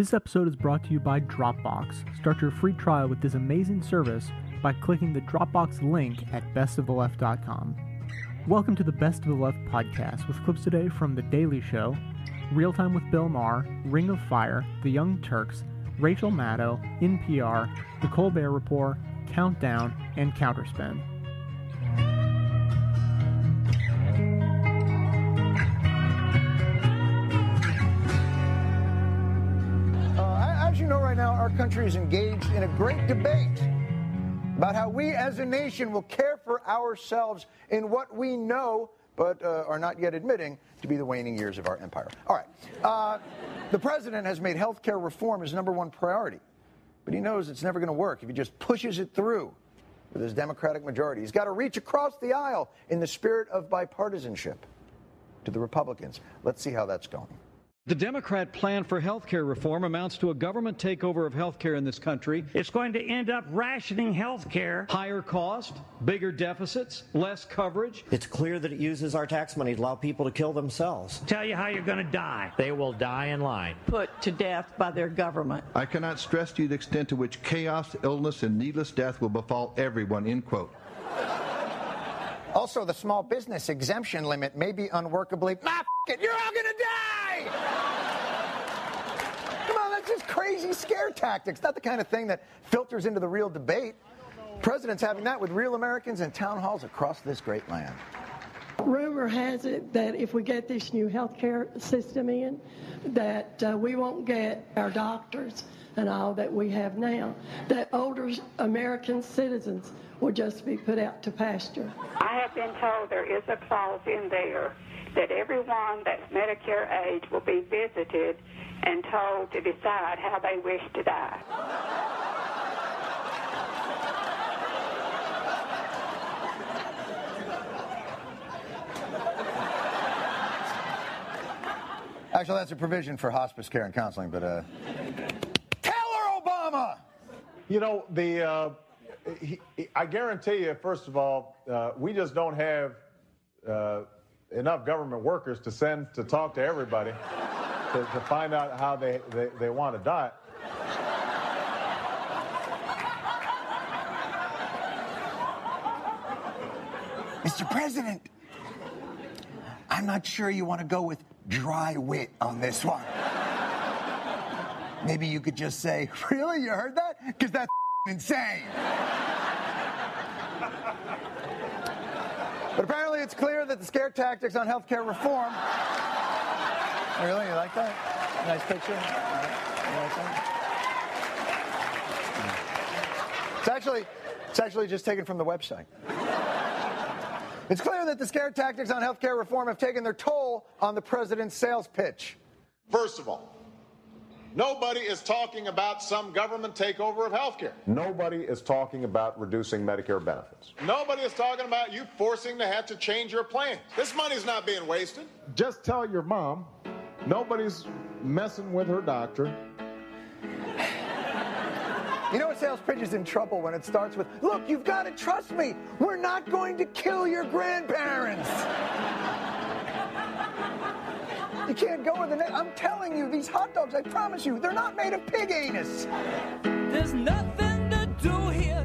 This episode is brought to you by Dropbox. Start your free trial with this amazing service by clicking the Dropbox link at bestoftheleft.com. Welcome to the Best of the Left podcast with clips today from The Daily Show, Real Time with Bill Maher, Ring of Fire, The Young Turks, Rachel Maddow, NPR, The Colbert Report, Countdown, and Counterspin. Our country is engaged in a great debate about how we as a nation will care for ourselves in what we know but uh, are not yet admitting to be the waning years of our empire. All right. Uh, the president has made health care reform his number one priority, but he knows it's never going to work if he just pushes it through with his Democratic majority. He's got to reach across the aisle in the spirit of bipartisanship to the Republicans. Let's see how that's going. The Democrat plan for health care reform amounts to a government takeover of health care in this country. It's going to end up rationing health care. Higher cost, bigger deficits, less coverage. It's clear that it uses our tax money to allow people to kill themselves. Tell you how you're going to die. They will die in line. Put to death by their government. I cannot stress to you the extent to which chaos, illness, and needless death will befall everyone, end quote. Also, the small business exemption limit may be unworkably. Ah, f- it, you're all gonna die! Come on, that's just crazy scare tactics. Not the kind of thing that filters into the real debate. President's having that with real Americans in town halls across this great land. Rumor has it that if we get this new health care system in, that uh, we won't get our doctors and all that we have now. That older American citizens will just be put out to pasture. I have been told there is a clause in there that everyone that's Medicare age will be visited and told to decide how they wish to die. Actually, that's a provision for hospice care and counseling, but uh, tell her, Obama! You know, the uh, he, I guarantee you, first of all, uh, we just don't have uh, enough government workers to send to talk to everybody to, to find out how they, they, they want to die. Mr. President, I'm not sure you want to go with dry wit on this one. Maybe you could just say, Really? You heard that? Because that's insane. But apparently, it's clear that the scare tactics on healthcare reform. Really? You like that? Nice picture? Like that? It's actually, it's actually just taken from the website. It's clear that the scare tactics on healthcare reform have taken their toll on the president's sales pitch. First of all, nobody is talking about some government takeover of healthcare. Nobody is talking about reducing Medicare benefits. Nobody is talking about you forcing to have to change your plan. This money's not being wasted. Just tell your mom nobody's messing with her doctor. You know, a sales pitch is in trouble when it starts with, Look, you've got to trust me. We're not going to kill your grandparents. You can't go with the net. I'm telling you, these hot dogs, I promise you, they're not made of pig anus. There's nothing to do here.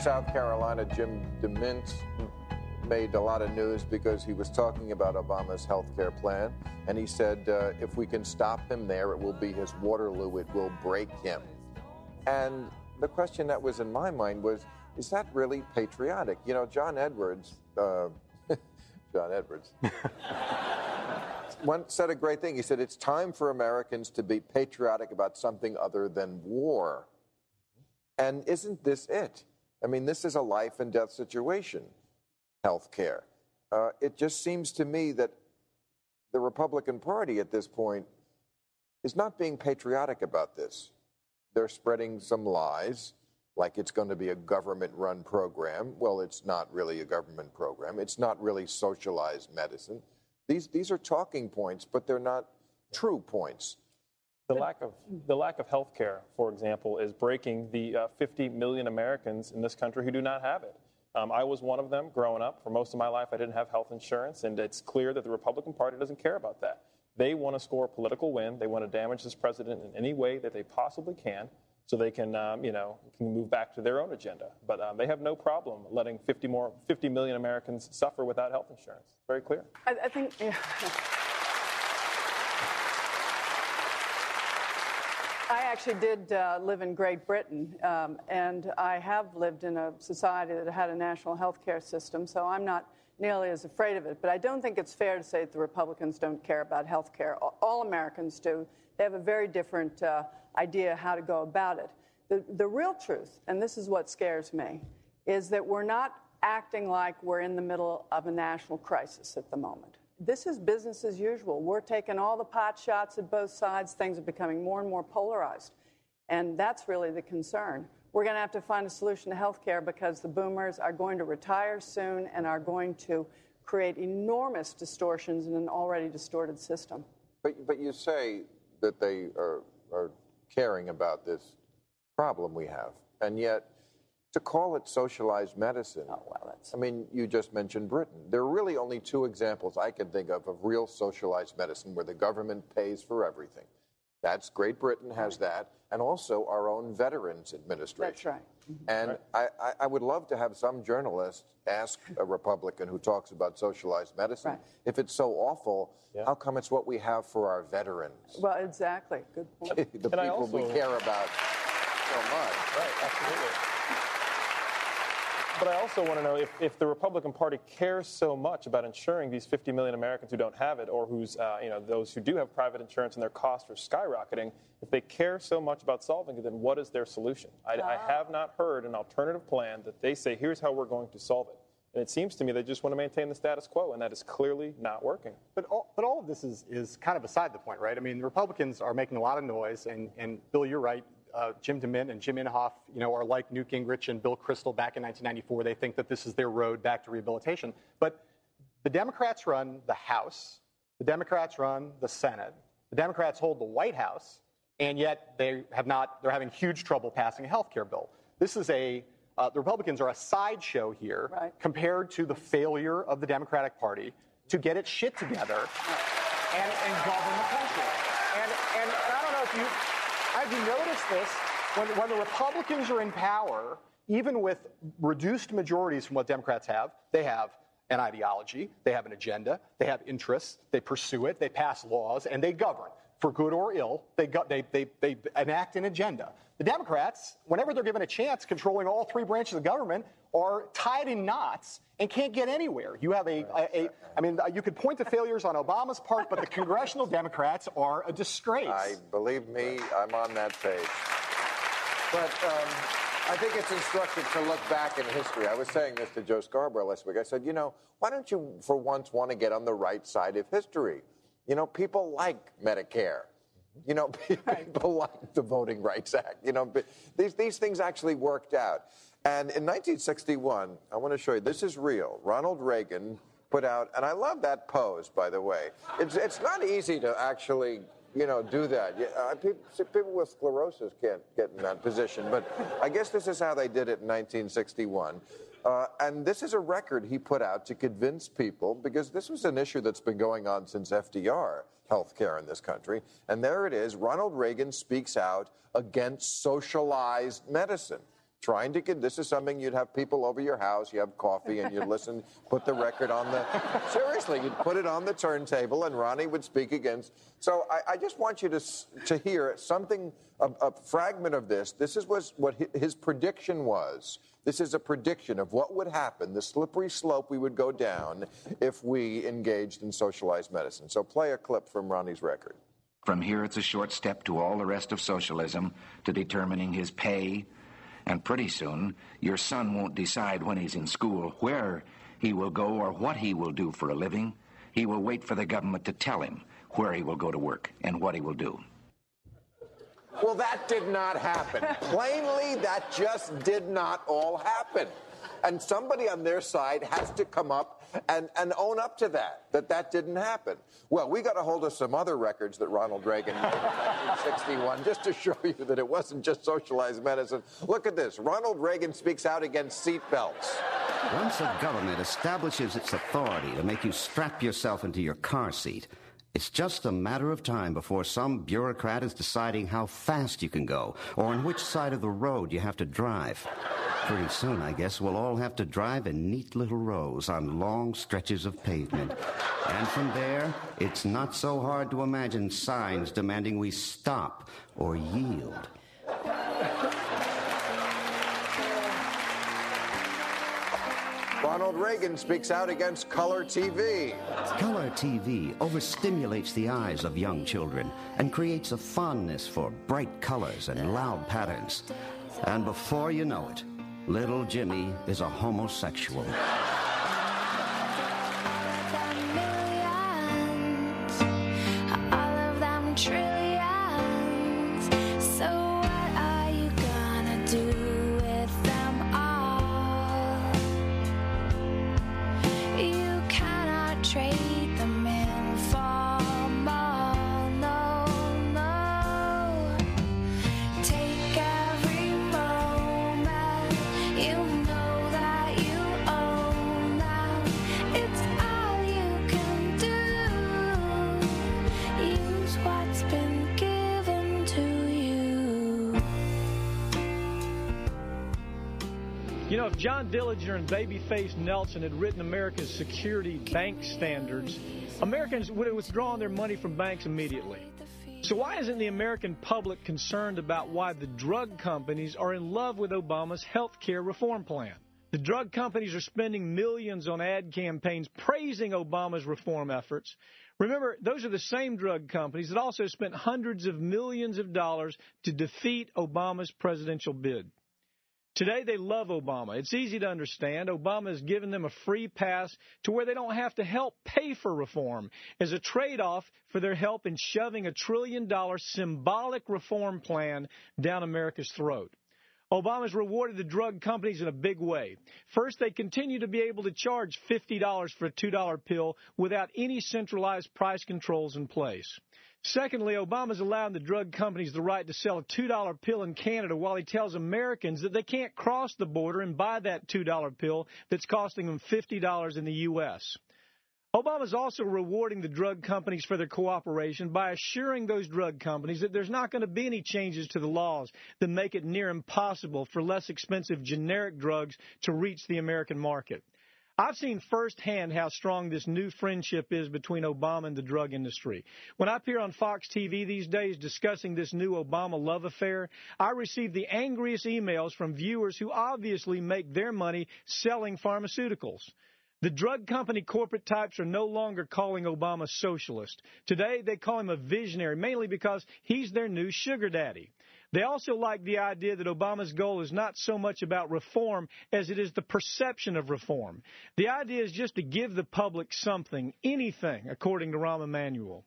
South Carolina, Jim DeMint, made a lot of news because he was talking about Obama's health care plan. And he said, uh, if we can stop him there, it will be his Waterloo, it will break him. And the question that was in my mind was, is that really patriotic? You know, John Edwards, uh, John Edwards, once said a great thing. He said, it's time for Americans to be patriotic about something other than war. And isn't this it? I mean, this is a life and death situation, health care. Uh, it just seems to me that the Republican Party at this point is not being patriotic about this. They're spreading some lies, like it's going to be a government run program. Well, it's not really a government program, it's not really socialized medicine. These, these are talking points, but they're not true points. The lack of the lack of health care, for example, is breaking the uh, 50 million Americans in this country who do not have it. Um, I was one of them growing up. For most of my life, I didn't have health insurance, and it's clear that the Republican Party doesn't care about that. They want to score a political win. They want to damage this president in any way that they possibly can, so they can, um, you know, can move back to their own agenda. But um, they have no problem letting 50 more, 50 million Americans suffer without health insurance. Very clear. I, I think. Yeah. I actually did uh, live in Great Britain, um, and I have lived in a society that had a national health care system, so I'm not nearly as afraid of it. But I don't think it's fair to say that the Republicans don't care about health care. All Americans do. They have a very different uh, idea how to go about it. The, the real truth, and this is what scares me, is that we're not acting like we're in the middle of a national crisis at the moment this is business as usual. We're taking all the pot shots at both sides. Things are becoming more and more polarized. And that's really the concern. We're going to have to find a solution to health care because the boomers are going to retire soon and are going to create enormous distortions in an already distorted system. But, but you say that they are, are caring about this problem we have, and yet to call it socialized medicine. Oh, well, that's. I mean, you just mentioned Britain. There are really only two examples I can think of of real socialized medicine where the government pays for everything. That's Great Britain has that, and also our own Veterans Administration. That's right. Mm-hmm. And right. I, I, would love to have some journalist ask a Republican who talks about socialized medicine right. if it's so awful, yeah. how come it's what we have for our veterans? Well, exactly. Good point. the and people also, we care about so much. Right, absolutely. But I also want to know if, if the Republican Party cares so much about ensuring these 50 million Americans who don't have it, or who's, uh, you know, those who do have private insurance and their costs are skyrocketing, if they care so much about solving it, then what is their solution? I, I Ah. have not heard an alternative plan that they say, here's how we're going to solve it. And it seems to me they just want to maintain the status quo, and that is clearly not working. But all, but all of this is, is kind of beside the point, right? I mean, Republicans are making a lot of noise, and, and Bill, you're right. Uh, Jim DeMint and Jim Inhofe, you know, are like Newt Gingrich and Bill Kristol back in 1994. They think that this is their road back to rehabilitation. But the Democrats run the House, the Democrats run the Senate, the Democrats hold the White House, and yet they have not. They're having huge trouble passing a health care bill. This is a uh, the Republicans are a sideshow here right. compared to the failure of the Democratic Party to get its shit together and, and govern the country. And, and, and I don't know if you. You noticed this? When, when the Republicans are in power, even with reduced majorities from what Democrats have, they have an ideology, they have an agenda, they have interests, they pursue it, they pass laws, and they govern. For good or ill, they, go, they, they, they enact an agenda. The Democrats, whenever they're given a chance, controlling all three branches of government, are tied in knots and can't get anywhere. You have a, a, a I mean, you could point to failures on Obama's part, but the congressional Democrats are a disgrace. I believe me, I'm on that page. But um, I think it's instructive to look back in history. I was saying this to Joe Scarborough last week. I said, you know, why don't you, for once, want to get on the right side of history? You know, people like Medicare. You know, people like the Voting Rights Act. You know, these, these things actually worked out. And in 1961, I want to show you, this is real. Ronald Reagan put out, and I love that pose, by the way. It's, it's not easy to actually, you know, do that. Uh, people, people with sclerosis can't get in that position, but I guess this is how they did it in 1961. Uh, and this is a record he put out to convince people, because this was an issue that's been going on since FDR, health care in this country. And there it is Ronald Reagan speaks out against socialized medicine. trying to get this is something you'd have people over your house, you have coffee, and you'd listen, put the record on the seriously, you'd put it on the turntable, and Ronnie would speak against. So I, I just want you to to hear something, a, a fragment of this. This is was what his prediction was. This is a prediction of what would happen, the slippery slope we would go down if we engaged in socialized medicine. So play a clip from Ronnie's record. From here, it's a short step to all the rest of socialism, to determining his pay. And pretty soon, your son won't decide when he's in school where he will go or what he will do for a living. He will wait for the government to tell him where he will go to work and what he will do. Well, that did not happen. Plainly, that just did not all happen. And somebody on their side has to come up and, and own up to that, that that didn't happen. Well, we got a hold of some other records that Ronald Reagan made in 1961 just to show you that it wasn't just socialized medicine. Look at this. Ronald Reagan speaks out against seatbelts. Once a government establishes its authority to make you strap yourself into your car seat, it's just a matter of time before some bureaucrat is deciding how fast you can go or on which side of the road you have to drive. Pretty soon, I guess, we'll all have to drive in neat little rows on long stretches of pavement. And from there, it's not so hard to imagine signs demanding we stop or yield. Ronald Reagan speaks out against color TV. Color TV overstimulates the eyes of young children and creates a fondness for bright colors and loud patterns. And before you know it, little Jimmy is a homosexual. Babyface Nelson had written America's security bank standards, Americans would have withdrawn their money from banks immediately. So why isn't the American public concerned about why the drug companies are in love with Obama's health care reform plan? The drug companies are spending millions on ad campaigns praising Obama's reform efforts. Remember, those are the same drug companies that also spent hundreds of millions of dollars to defeat Obama's presidential bid. Today they love Obama. It's easy to understand. Obama has given them a free pass to where they don't have to help pay for reform as a trade off for their help in shoving a trillion dollar symbolic reform plan down America's throat. Obama's rewarded the drug companies in a big way. First, they continue to be able to charge $50 for a $2 pill without any centralized price controls in place. Secondly, Obama's allowing the drug companies the right to sell a $2 pill in Canada while he tells Americans that they can't cross the border and buy that $2 pill that's costing them $50 in the U.S. Obama's also rewarding the drug companies for their cooperation by assuring those drug companies that there's not going to be any changes to the laws that make it near impossible for less expensive generic drugs to reach the American market. I've seen firsthand how strong this new friendship is between Obama and the drug industry. When I appear on Fox TV these days discussing this new Obama love affair, I receive the angriest emails from viewers who obviously make their money selling pharmaceuticals. The drug company corporate types are no longer calling Obama socialist. Today they call him a visionary, mainly because he's their new sugar daddy. They also like the idea that Obama's goal is not so much about reform as it is the perception of reform. The idea is just to give the public something, anything, according to Rahm Emanuel.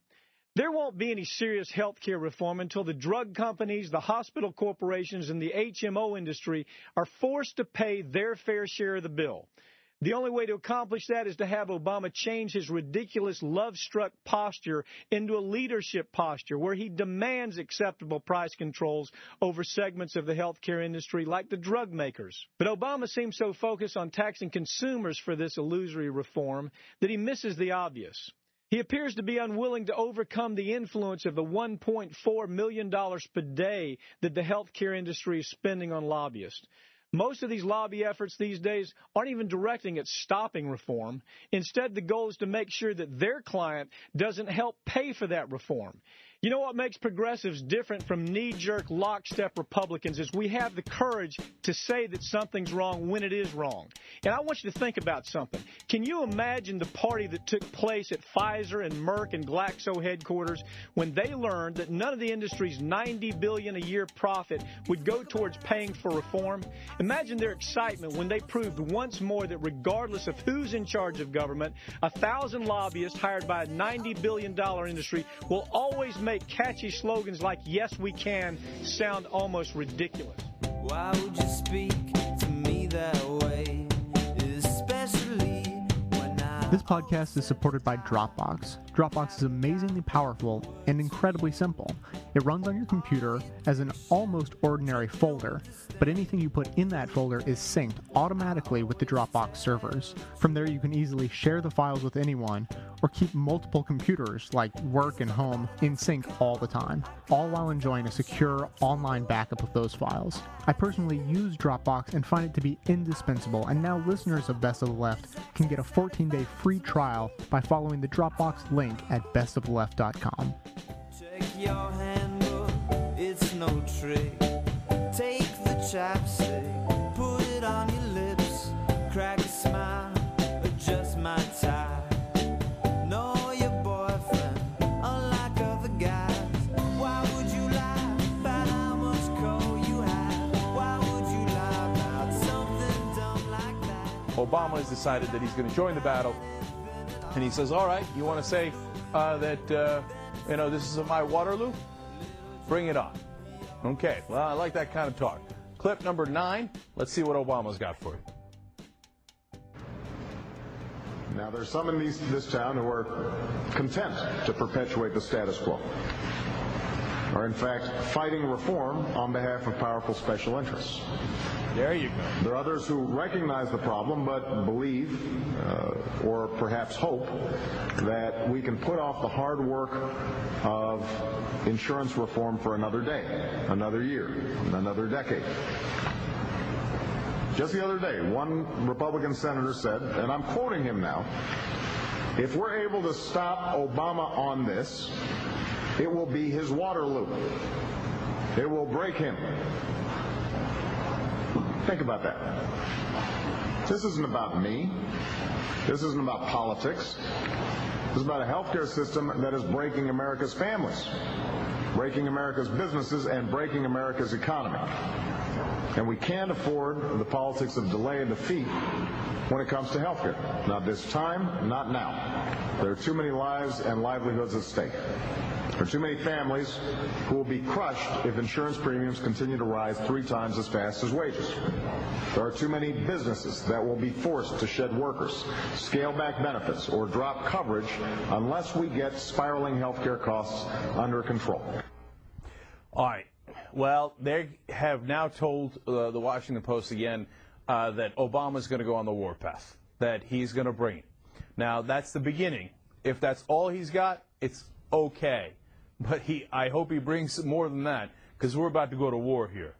There won't be any serious health care reform until the drug companies, the hospital corporations, and the HMO industry are forced to pay their fair share of the bill. The only way to accomplish that is to have Obama change his ridiculous love struck posture into a leadership posture where he demands acceptable price controls over segments of the healthcare industry like the drug makers. But Obama seems so focused on taxing consumers for this illusory reform that he misses the obvious. He appears to be unwilling to overcome the influence of the $1.4 million per day that the healthcare industry is spending on lobbyists. Most of these lobby efforts these days aren't even directing at stopping reform. Instead, the goal is to make sure that their client doesn't help pay for that reform. You know what makes progressives different from knee-jerk lockstep Republicans is we have the courage to say that something's wrong when it is wrong. And I want you to think about something. Can you imagine the party that took place at Pfizer and Merck and Glaxo headquarters when they learned that none of the industry's 90 billion a year profit would go towards paying for reform? Imagine their excitement when they proved once more that regardless of who's in charge of government, a thousand lobbyists hired by a 90 billion dollar industry will always make catchy slogans like yes we can sound almost ridiculous. Why would you speak to me that way? Especially when I. This podcast is supported by Dropbox. Dropbox is amazingly powerful and incredibly simple. It runs on your computer as an almost ordinary folder, but anything you put in that folder is synced automatically with the Dropbox servers. From there, you can easily share the files with anyone or keep multiple computers, like work and home, in sync all the time, all while enjoying a secure online backup of those files. I personally use Dropbox and find it to be indispensable, and now listeners of Best of the Left can get a 14 day free trial by following the Dropbox link at bestoftheleft.com. Check your handbook, it's no trick. Take the chapstick, Obama has decided that he's going to join the battle, and he says, "All right, you want to say uh, that uh, you know this is my Waterloo? Bring it on." Okay, well, I like that kind of talk. Clip number nine. Let's see what Obama's got for you. Now, there's some in these, this town who are content to perpetuate the status quo, are in fact fighting reform on behalf of powerful special interests. There you go. There are others who recognize the problem but believe, uh, or perhaps hope, that we can put off the hard work of insurance reform for another day, another year, another decade. Just the other day, one Republican senator said, and I'm quoting him now, if we're able to stop Obama on this, it will be his Waterloo. It will break him. Think about that. This isn't about me. This isn't about politics. This is about a healthcare system that is breaking America's families, breaking America's businesses, and breaking America's economy. And we can't afford the politics of delay and defeat when it comes to healthcare. Not this time, not now. There are too many lives and livelihoods at stake. There are too many families who will be crushed if insurance premiums continue to rise three times as fast as wages. There are too many businesses that will be forced to shed workers, scale back benefits, or drop coverage unless we get spiraling healthcare costs under control. All right. Well, they have now told uh, the Washington Post again uh, that Obama's going to go on the warpath, that he's going to bring it. Now, that's the beginning. If that's all he's got, it's okay. But he, I hope he brings more than that, because we're about to go to war here.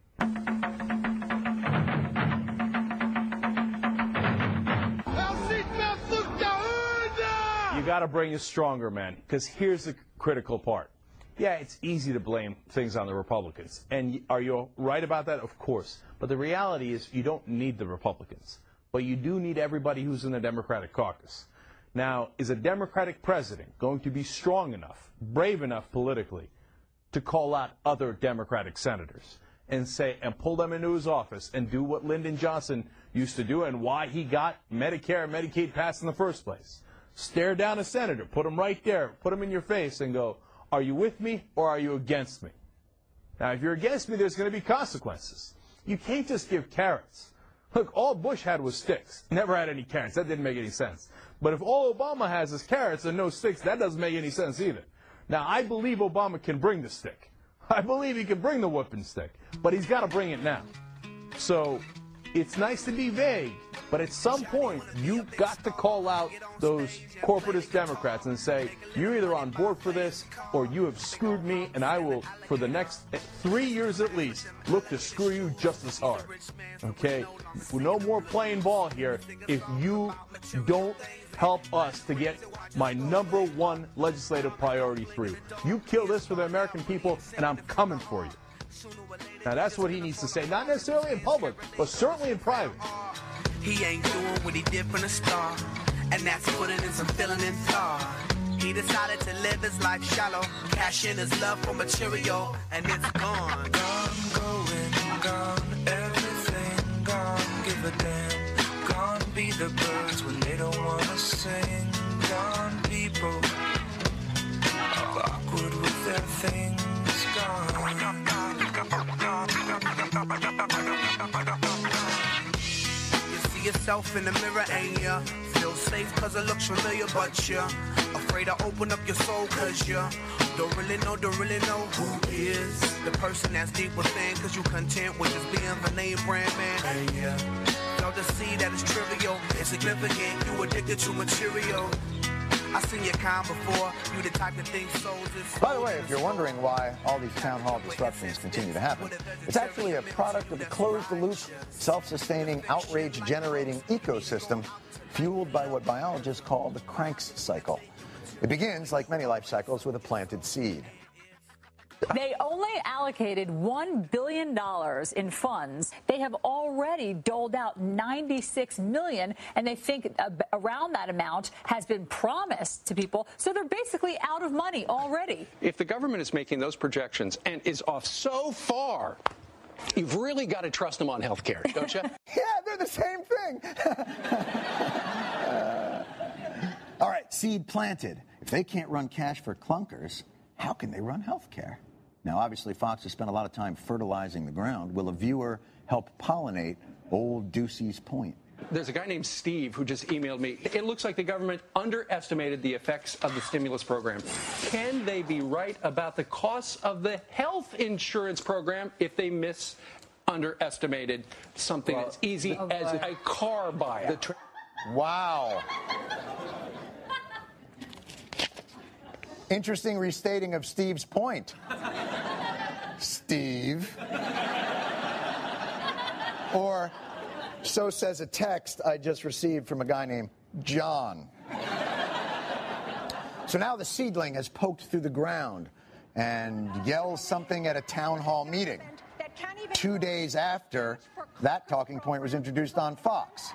You got to bring it stronger, man, because here's the critical part. Yeah, it's easy to blame things on the Republicans. And are you right about that? Of course. But the reality is you don't need the Republicans. But you do need everybody who's in the Democratic caucus. Now, is a Democratic president going to be strong enough, brave enough politically, to call out other Democratic senators and say, and pull them into his office and do what Lyndon Johnson used to do and why he got Medicare and Medicaid passed in the first place? Stare down a senator, put him right there, put him in your face and go, are you with me or are you against me? Now, if you're against me, there's going to be consequences. You can't just give carrots. Look, all Bush had was sticks. Never had any carrots. That didn't make any sense. But if all Obama has is carrots and no sticks, that doesn't make any sense either. Now, I believe Obama can bring the stick. I believe he can bring the whooping stick. But he's got to bring it now. So, it's nice to be vague, But at some point, you got to call out those corporatist Democrats and say, you're either on board for this or you have screwed me, and I will, for the next three years at least, look to screw you just as hard. Okay? No more playing ball here if you don't help us to get my number one legislative priority through. You kill this for the American people, and I'm coming for you. Now that's what he needs to say, not necessarily in public, but certainly in private. He ain't doing what he did from the start, and that's putting in some feeling and thought. He decided to live his life shallow, cash in his love for material, and it's gone. Gone, going, gone, everything gone, give a damn. Gone be the birds when they don't wanna sing. Yourself in the mirror, ain't ya? Feel safe cause it looks familiar, but you're afraid to open up your soul cause you don't really know, don't really know who is the person that's deep within cause you content with just being the name brand man. And yeah, fail to see that it's trivial, insignificant, you addicted to material. I seen your kind before, you the type of thing souls is. By the way, if you're wondering why all these town hall disruptions continue to happen, it's actually a product of a closed-the-loop, self-sustaining, outrage-generating ecosystem fueled by what biologists call the Cranks cycle. It begins, like many life cycles, with a planted seed. They only allocated $1 billion in funds. They have already doled out 96 million, and they think around that amount has been promised to people. So they're basically out of money already. If the government is making those projections and is off so far, you've really got to trust them on health care, don't you? yeah, they're the same thing. Uh, all right, seed planted. If they can't run cash for clunkers, how can they run health care? Now, obviously, Fox has spent a lot of time fertilizing the ground. Will a viewer help pollinate old Doocy's point? There's a guy named Steve who just emailed me. It looks like the government underestimated the effects of the stimulus program. Can they be right about the costs of the health insurance program if they miss underestimated something Well, as easy the- as a car buyout? Wow. Interesting restating of Steve's point. Steve. Or, so says a text I just received from a guy named John. So now the seedling has poked through the ground and yells something at a town hall meeting. Two days after that talking point was introduced on Fox.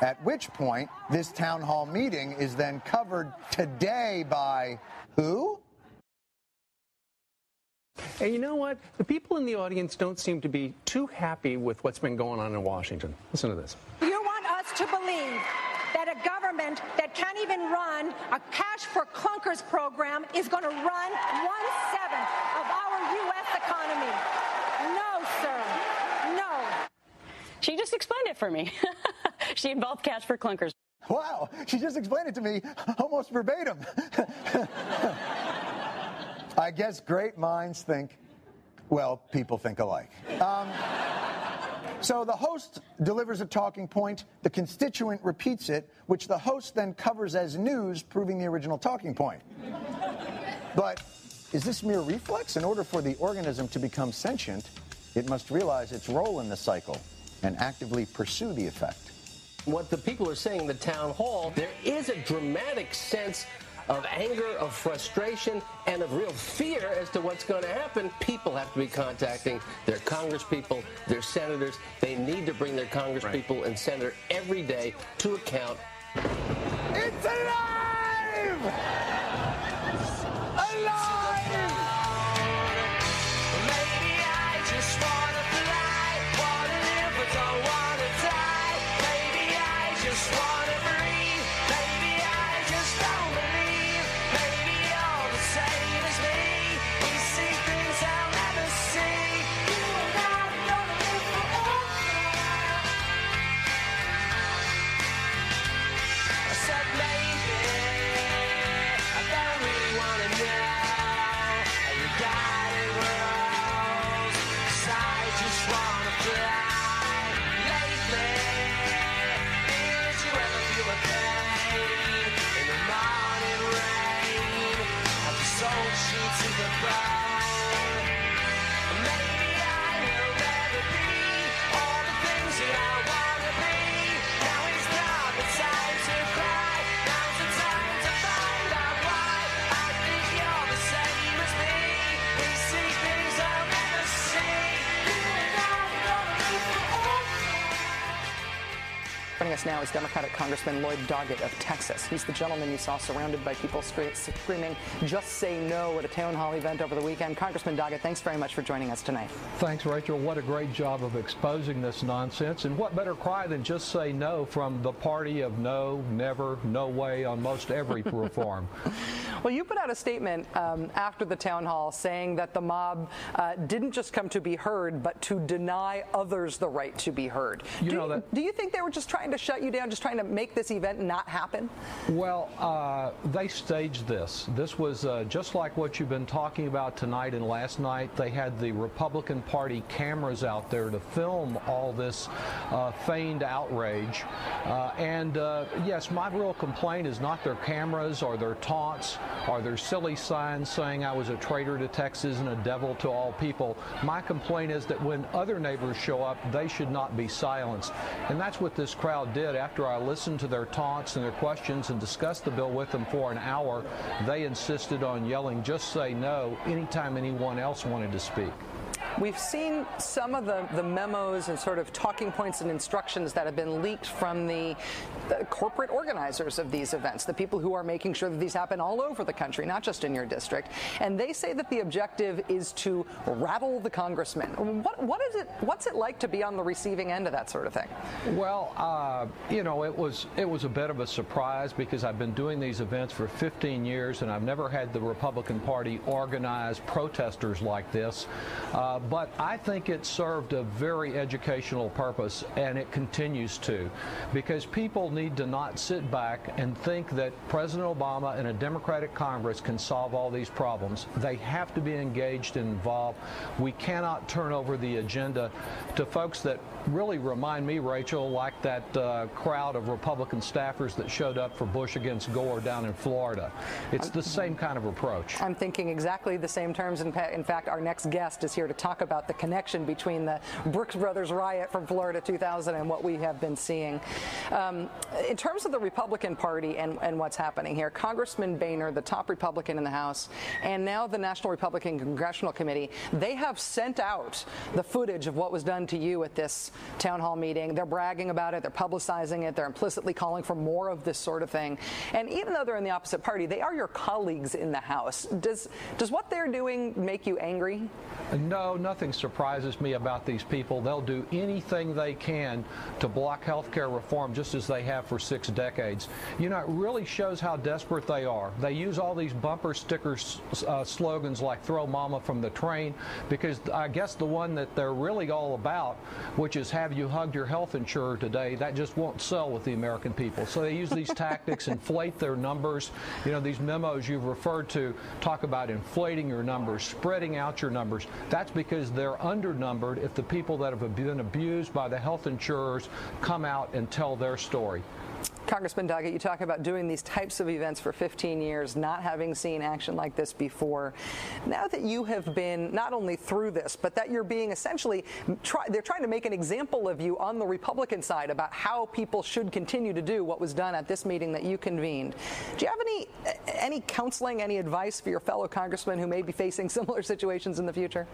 At which point, this town hall meeting is then covered today by who? And you know what? The people in the audience don't seem to be too happy with what's been going on in Washington. Listen to this. You want us to believe that a government that can't even run a cash for clunkers program is going to run one seventh of our U.S. economy. No, sir. No. She just explained it for me. she involved cash for clunkers. Wow, she just explained it to me almost verbatim. I guess great minds think, well, people think alike. Um, so the host delivers a talking point, the constituent repeats it, which the host then covers as news, proving the original talking point. But is this mere reflex? In order for the organism to become sentient, it must realize its role in the cycle and actively pursue the effect. What the people are saying in the town hall, there is a dramatic sense of anger, of frustration, and of real fear as to what's going to happen. People have to be contacting their congresspeople, their senators. They need to bring their congresspeople and senator every day to account. It's alive! Alive! Now is Democratic Congressman Lloyd Doggett of Texas. He's the gentleman you saw surrounded by people screaming, just say no at a town hall event over the weekend. Congressman Doggett, thanks very much for joining us tonight. Thanks, Rachel. What a great job of exposing this nonsense. And what better cry than just say no from the party of no, never, no way on most every reform. Well, you put out a statement um, after the town hall saying that the mob uh, didn't just come to be heard, but to deny others the right to be heard. You do, know that- do you think they were just trying to shut you down, just trying to make this event not happen? Well, uh, they staged this. This was uh, just like what you've been talking about tonight and last night. They had the Republican Party cameras out there to film all this uh, feigned outrage. Uh, and uh, yes, my real complaint is not their cameras or their taunts or there silly signs saying I was a traitor to Texas and a devil to all people. My complaint is that when other neighbors show up, they should not be silenced. And that's what this crowd did after I listened to their taunts and their questions and discussed the bill with them for an hour. They insisted on yelling, just say no, anytime anyone else wanted to speak. We've seen some of the, the memos and sort of talking points and instructions that have been leaked from the, the corporate organizers of these events, the people who are making sure that these happen all over the country, not just in your district. And they say that the objective is to rattle the congressman. What, what is it? What's it like to be on the receiving end of that sort of thing? Well, uh, you know, it was it was a bit of a surprise because I've been doing these events for 15 years and I've never had the Republican Party organize protesters like this. Uh, but I think it served a very educational purpose, and it continues to, because people need to not sit back and think that President Obama and a Democratic Congress can solve all these problems. They have to be engaged and involved. We cannot turn over the agenda to folks that really remind me, Rachel, like that uh, crowd of Republican staffers that showed up for Bush against Gore down in Florida. It's the same kind of approach. I'm thinking exactly the same terms. In, in fact, our next guest is here to talk about the connection between the Brooks Brothers riot from Florida 2000 and what we have been seeing. Um, in terms of the Republican Party and, and what's happening here, Congressman Boehner, the top Republican in the House, and now the National Republican Congressional Committee, they have sent out the footage of what was done to you at this town hall meeting. They're bragging about it, they're publicizing it, they're implicitly calling for more of this sort of thing. And even though they're in the opposite party, they are your colleagues in the House. Does does what they're doing make you angry? No, nothing surprises me about these people. They'll do anything they can to block health care reform just as they have for six decades. You know, it really shows how desperate they are. They use all these bumper stickers uh, slogans like throw mama from the train because I guess the one that they're really all about, which is have you hugged your health insurer today, that just won't sell with the American people. So they use these tactics, inflate their numbers. You know, these memos you've referred to talk about inflating your numbers, spreading out your numbers. That's because they're undernumbered if the people that have been abused by the health insurers come out and tell their story. Congressman Doggett, you talk about doing these types of events for 15 years, not having seen action like this before. Now that you have been not only through this, but that you're being essentially, try, they're trying to make an example of you on the Republican side about how people should continue to do what was done at this meeting that you convened. Do you have any any counseling, any advice for your fellow congressmen who may be facing similar situations in the future?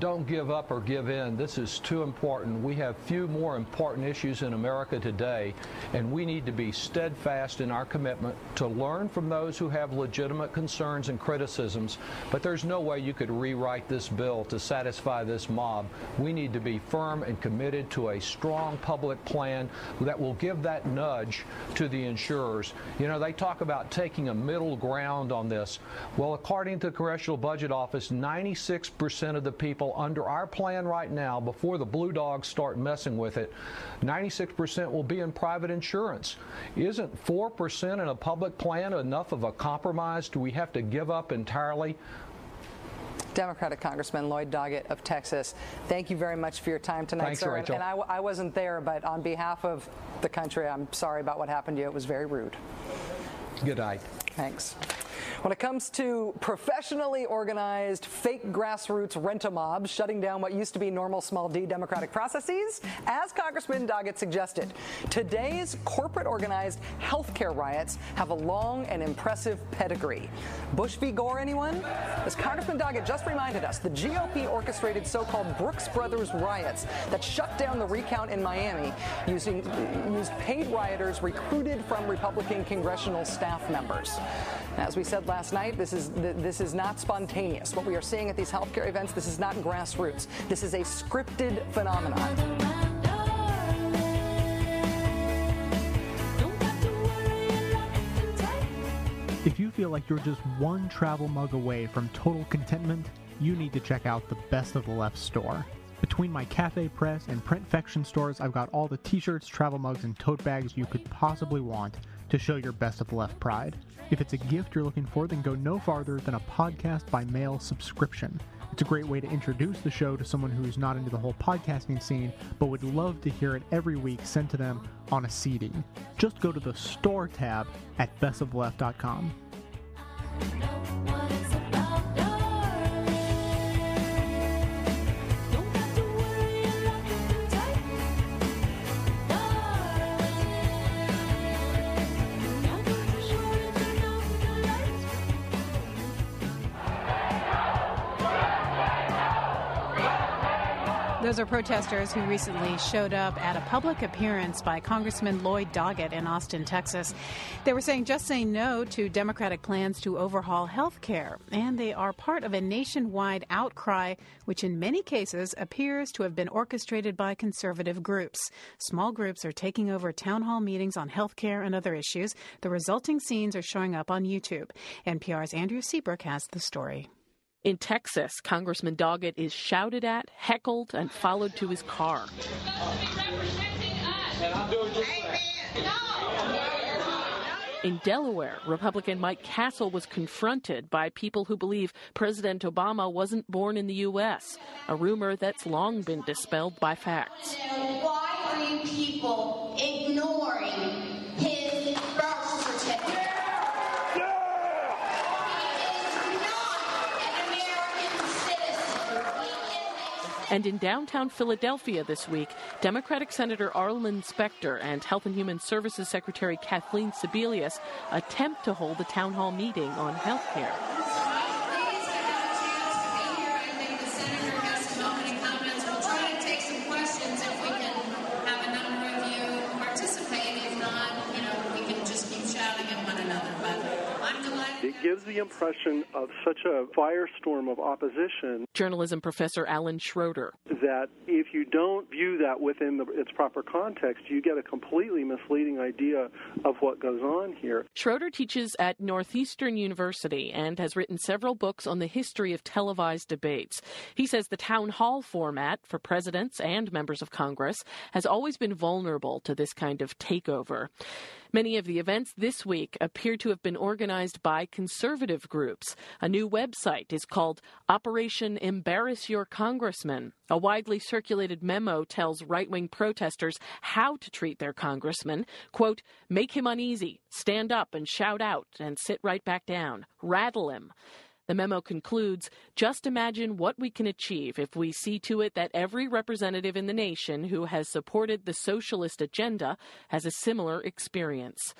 Don't give up or give in. This is too important. We have few more important issues in America today, and we need to be steadfast in our commitment to learn from those who have legitimate concerns and criticisms. But there's no way you could rewrite this bill to satisfy this mob. We need to be firm and committed to a strong public plan that will give that nudge to the insurers. You know, they talk about taking a middle ground on this. Well, according to the Congressional Budget Office, 96% of the people under our plan right now, before the blue dogs start messing with it, 96% will be in private insurance. Isn't 4% in a public plan enough of a compromise? Do we have to give up entirely? Democratic Congressman Lloyd Doggett of Texas, thank you very much for your time tonight, Thanks, sir. Rachel. And I, I wasn't there, but on behalf of the country, I'm sorry about what happened to you. It was very rude. Good night. Thanks. When it comes to professionally organized fake grassroots rent-a-mobs shutting down what used to be normal small d democratic processes, as Congressman Doggett suggested, today's corporate organized healthcare riots have a long and impressive pedigree. Bush v. Gore, anyone? As Congressman Doggett just reminded us, the GOP orchestrated so-called Brooks Brothers riots that shut down the recount in Miami using used paid rioters recruited from Republican congressional staff members. As we said last night, this is this is not spontaneous. What we are seeing at these healthcare events, this is not grassroots. This is a scripted phenomenon. If you feel like you're just one travel mug away from total contentment, you need to check out the Best of the Left store. Between my cafe press and printfection stores, I've got all the t-shirts, travel mugs, and tote bags you could possibly want to show your Best of the Left pride. If it's a gift you're looking for, then go no farther than a podcast by mail subscription. It's a great way to introduce the show to someone who's not into the whole podcasting scene, but would love to hear it every week sent to them on a CD. Just go to the store tab at bestoftheleft.com. Those are protesters who recently showed up at a public appearance by Congressman Lloyd Doggett in Austin, Texas. They were saying just say no to Democratic plans to overhaul health care, and they are part of a nationwide outcry, which in many cases appears to have been orchestrated by conservative groups. Small groups are taking over town hall meetings on health care and other issues. The resulting scenes are showing up on YouTube. NPR's Andrea Seabrook has the story. In Texas, Congressman Doggett is shouted at, heckled, and followed to his car. In Delaware, Republican Mike Castle was confronted by people who believe President Obama wasn't born in the U.S., a rumor that's long been dispelled by facts. Why are you people And in downtown Philadelphia this week, Democratic Senator Arlen Specter and Health and Human Services Secretary Kathleen Sebelius attempt to hold a town hall meeting on health care. Gives the impression of such a firestorm of opposition Journalism professor Alan Schroeder. that if you don't view that within the, its proper context, you get a completely misleading idea of what goes on here. Schroeder teaches at Northeastern University and has written several books on the history of televised debates. He says the town hall format for presidents and members of Congress has always been vulnerable to this kind of takeover. Many of the events this week appear to have been organized by conservative groups. A new website is called Operation Embarrass Your Congressman. A widely circulated memo tells right wing protesters how to treat their congressman. Quote, make him uneasy, stand up and shout out, and sit right back down, rattle him. The memo concludes just imagine what we can achieve if we see to it that every representative in the nation who has supported the socialist agenda has a similar experience.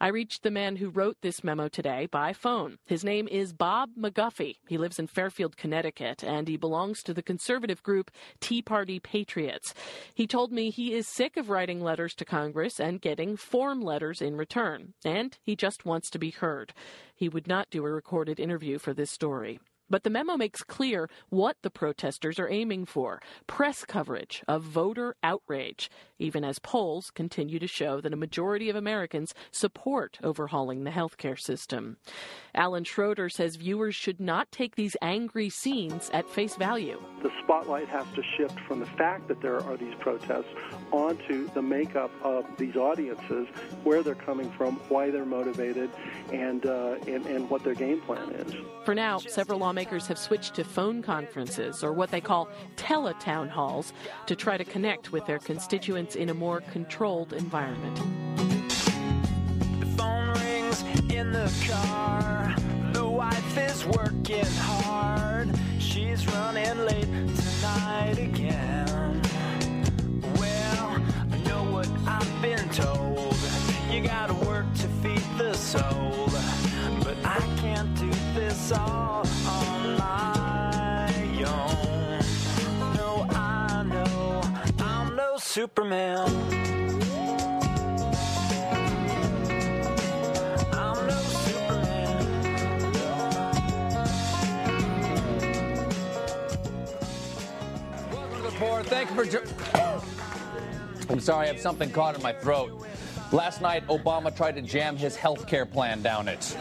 I reached the man who wrote this memo today by phone. His name is Bob MacGuffie. He lives in Fairfield, Connecticut, and he belongs to the conservative group Tea Party Patriots. He told me he is sick of writing letters to Congress and getting form letters in return, and he just wants to be heard. He would not do a recorded interview for this story. But the memo makes clear what the protesters are aiming for press coverage of voter outrage, even as polls continue to show that a majority of Americans support overhauling the healthcare system. Alan Schroeder says viewers should not take these angry scenes at face value. The spotlight has to shift from the fact that there are these protests onto the makeup of these audiences, where they're coming from, why they're motivated, and, uh, and, and what their game plan is. For now, several lawmakers have switched to phone conferences, or what they call teletown halls, to try to connect with their constituents in a more controlled environment. Superman. I'm. Welcome to the. Thank you for. Jo- I'm sorry, I have something caught in my throat. Last night, Obama tried to jam his health care plan down it.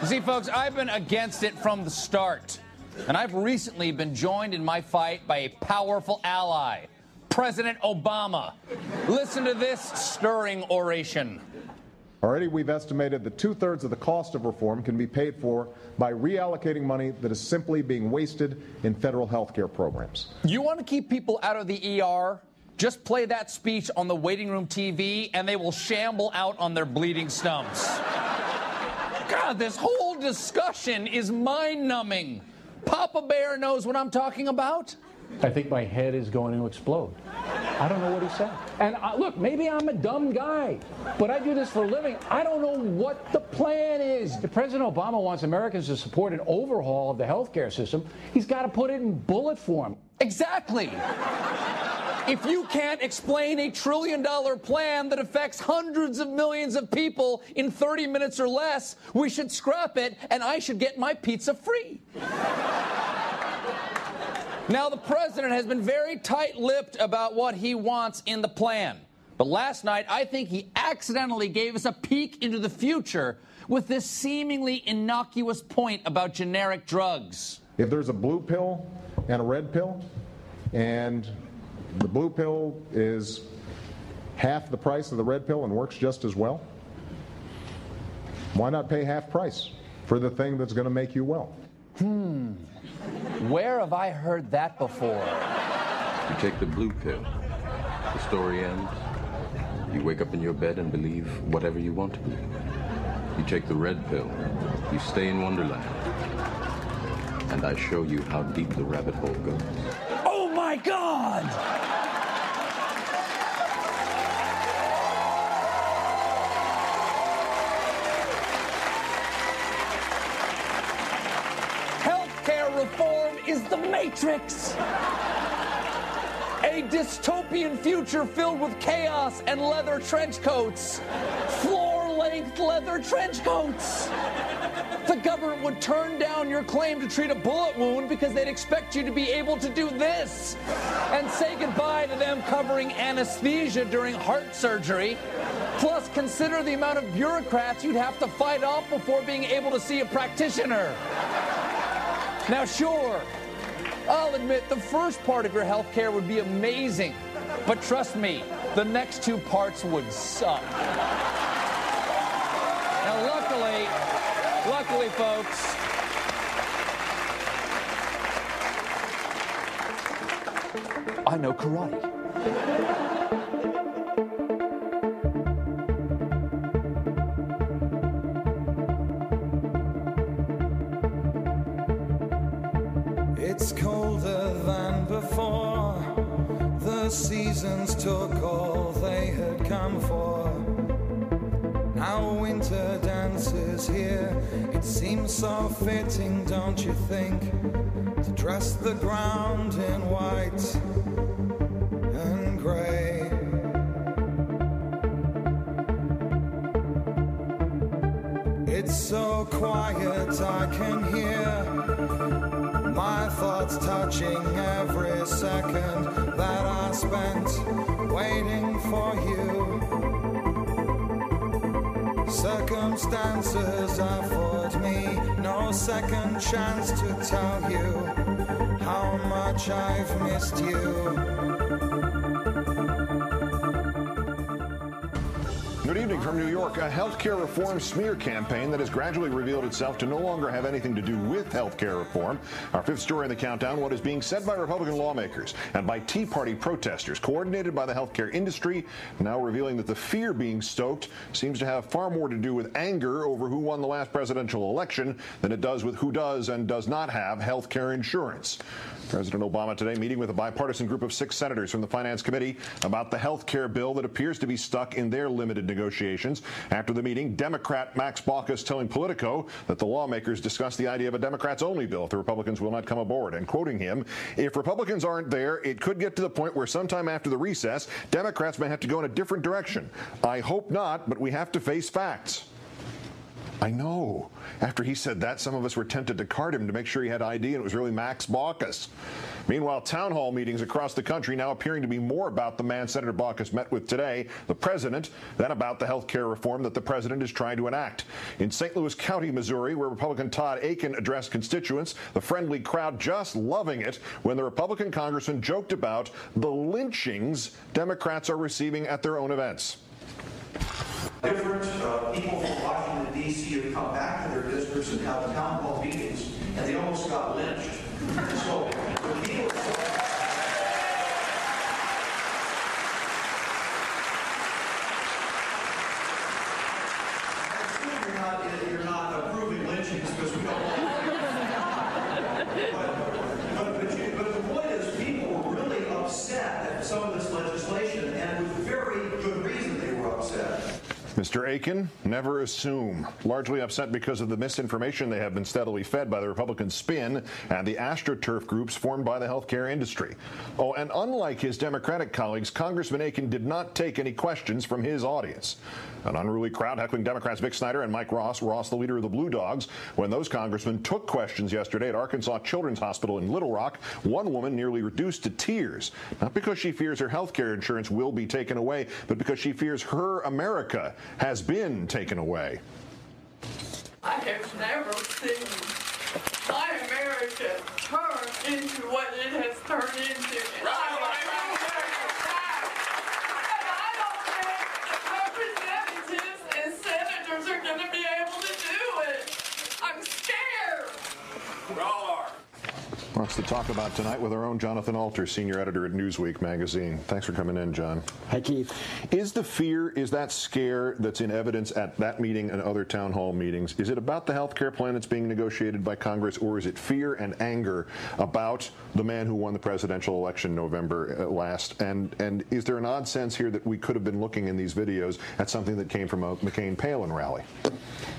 You see, folks, I've been against it from the start. And I've recently been joined in my fight by a powerful ally, President Obama. Listen to this stirring oration. Already, we've estimated that two thirds of the cost of reform can be paid for by reallocating money that is simply being wasted in federal health care programs. You want to keep people out of the ER? Just play that speech on the waiting room TV and they will shamble out on their bleeding stumps. God, this whole discussion is mind numbing. Papa Bear knows what I'm talking about. I think my head is going to explode. I don't know what he said. And uh, look, maybe I'm a dumb guy, but I do this for a living. I don't know what the plan is. If President Obama wants Americans to support an overhaul of the healthcare system, he's got to put it in bullet form. Exactly. If you can't explain a trillion dollar plan that affects hundreds of millions of people in 30 minutes or less, we should scrap it and I should get my pizza free. Now, the president has been very tight lipped about what he wants in the plan. But last night, I think he accidentally gave us a peek into the future with this seemingly innocuous point about generic drugs. If there's a blue pill and a red pill, and the blue pill is half the price of the red pill and works just as well, why not pay half price for the thing that's going to make you well? Hmm. Where have I heard that before? You take the blue pill. The story ends. You wake up in your bed and believe whatever you want to believe. You take the red pill. You stay in Wonderland. And I show you how deep the rabbit hole goes. Oh my God! Is the matrix. A dystopian future filled with chaos and leather trench coats. Floor length leather trench coats. The government would turn down your claim to treat a bullet wound because they'd expect you to be able to do this and say goodbye to them covering anesthesia during heart surgery. Plus, consider the amount of bureaucrats you'd have to fight off before being able to see a practitioner. Now, sure, I'll admit the first part of your health care would be amazing, but trust me, the next two parts would suck. Now, luckily, luckily, folks, I know karate. It's colder than before. The seasons took all they had come for. Now winter dances here. It seems so fitting, don't you think? To dress the ground in white and grey. It's so quiet, I can hear my thoughts touching every second that I spent waiting for you. Circumstances afford me no second chance to tell you how much I've missed you. From New York. A healthcare reform smear campaign that has gradually revealed itself to no longer have anything to do with healthcare reform. Our fifth story in the countdown what is being said by Republican lawmakers and by Tea Party protesters, coordinated by the healthcare industry, now revealing that the fear being stoked seems to have far more to do with anger over who won the last presidential election than it does with who does and does not have healthcare insurance. President Obama today meeting with a bipartisan group of six senators from the Finance Committee about the health care bill that appears to be stuck in their limited negotiations. After the meeting, Democrat Max Baucus telling Politico that the lawmakers discussed the idea of a Democrats only bill if the Republicans will not come aboard. And quoting him, if Republicans aren't there, it could get to the point where sometime after the recess, Democrats may have to go in a different direction. I hope not, but we have to face facts. I know. After he said that, some of us were tempted to card him to make sure he had ID, and it was really Max Baucus. Meanwhile, town hall meetings across the country now appearing to be more about the man Senator Baucus met with today, the president, than about the health care reform that the president is trying to enact. In St. Louis County, Missouri, where Republican Todd Akin addressed constituents, the friendly crowd just loving it when the Republican congressman joked about the lynchings Democrats are receiving at their own events. Different uh, people from Washington, D.C. have come back to their districts and held town hall meetings, and they almost got lynched. So the people. You're not, you're not approving lynchings because we don't want but, but, you, but the point is, people were really upset at some of this legislation, and with very good reason they were upset. Mr. Akin, never assume. Largely upset because of the misinformation they have been steadily fed by the Republican spin and the AstroTurf groups formed by the healthcare industry. Oh, and unlike his Democratic colleagues, Congressman Akin did not take any questions from his audience. An unruly crowd heckling Democrats Vic Snyder and Mike Ross, Ross the leader of the Blue Dogs, when those congressmen took questions yesterday at Arkansas Children's Hospital in Little Rock, one woman nearly reduced to tears, not because she fears her health care insurance will be taken away, but because she fears her America has been taken away. I have never seen my America turn into what it has turned into. And I don't think representatives and senators are going to be able to do it. I'm scared. We all are. Lots to talk about tonight with our own Jonathan Alter, senior editor at Newsweek magazine. Thanks for coming in, John. Hi, Keith. Is the fear, is that scare that's in evidence at that meeting and other town hall meetings, is it about the health care plan that's being negotiated by Congress, or is it fear and anger about the man who won the presidential election November uh, last? And and is there an odd sense here that we could have been looking in these videos at something that came from a McCain-Palin rally?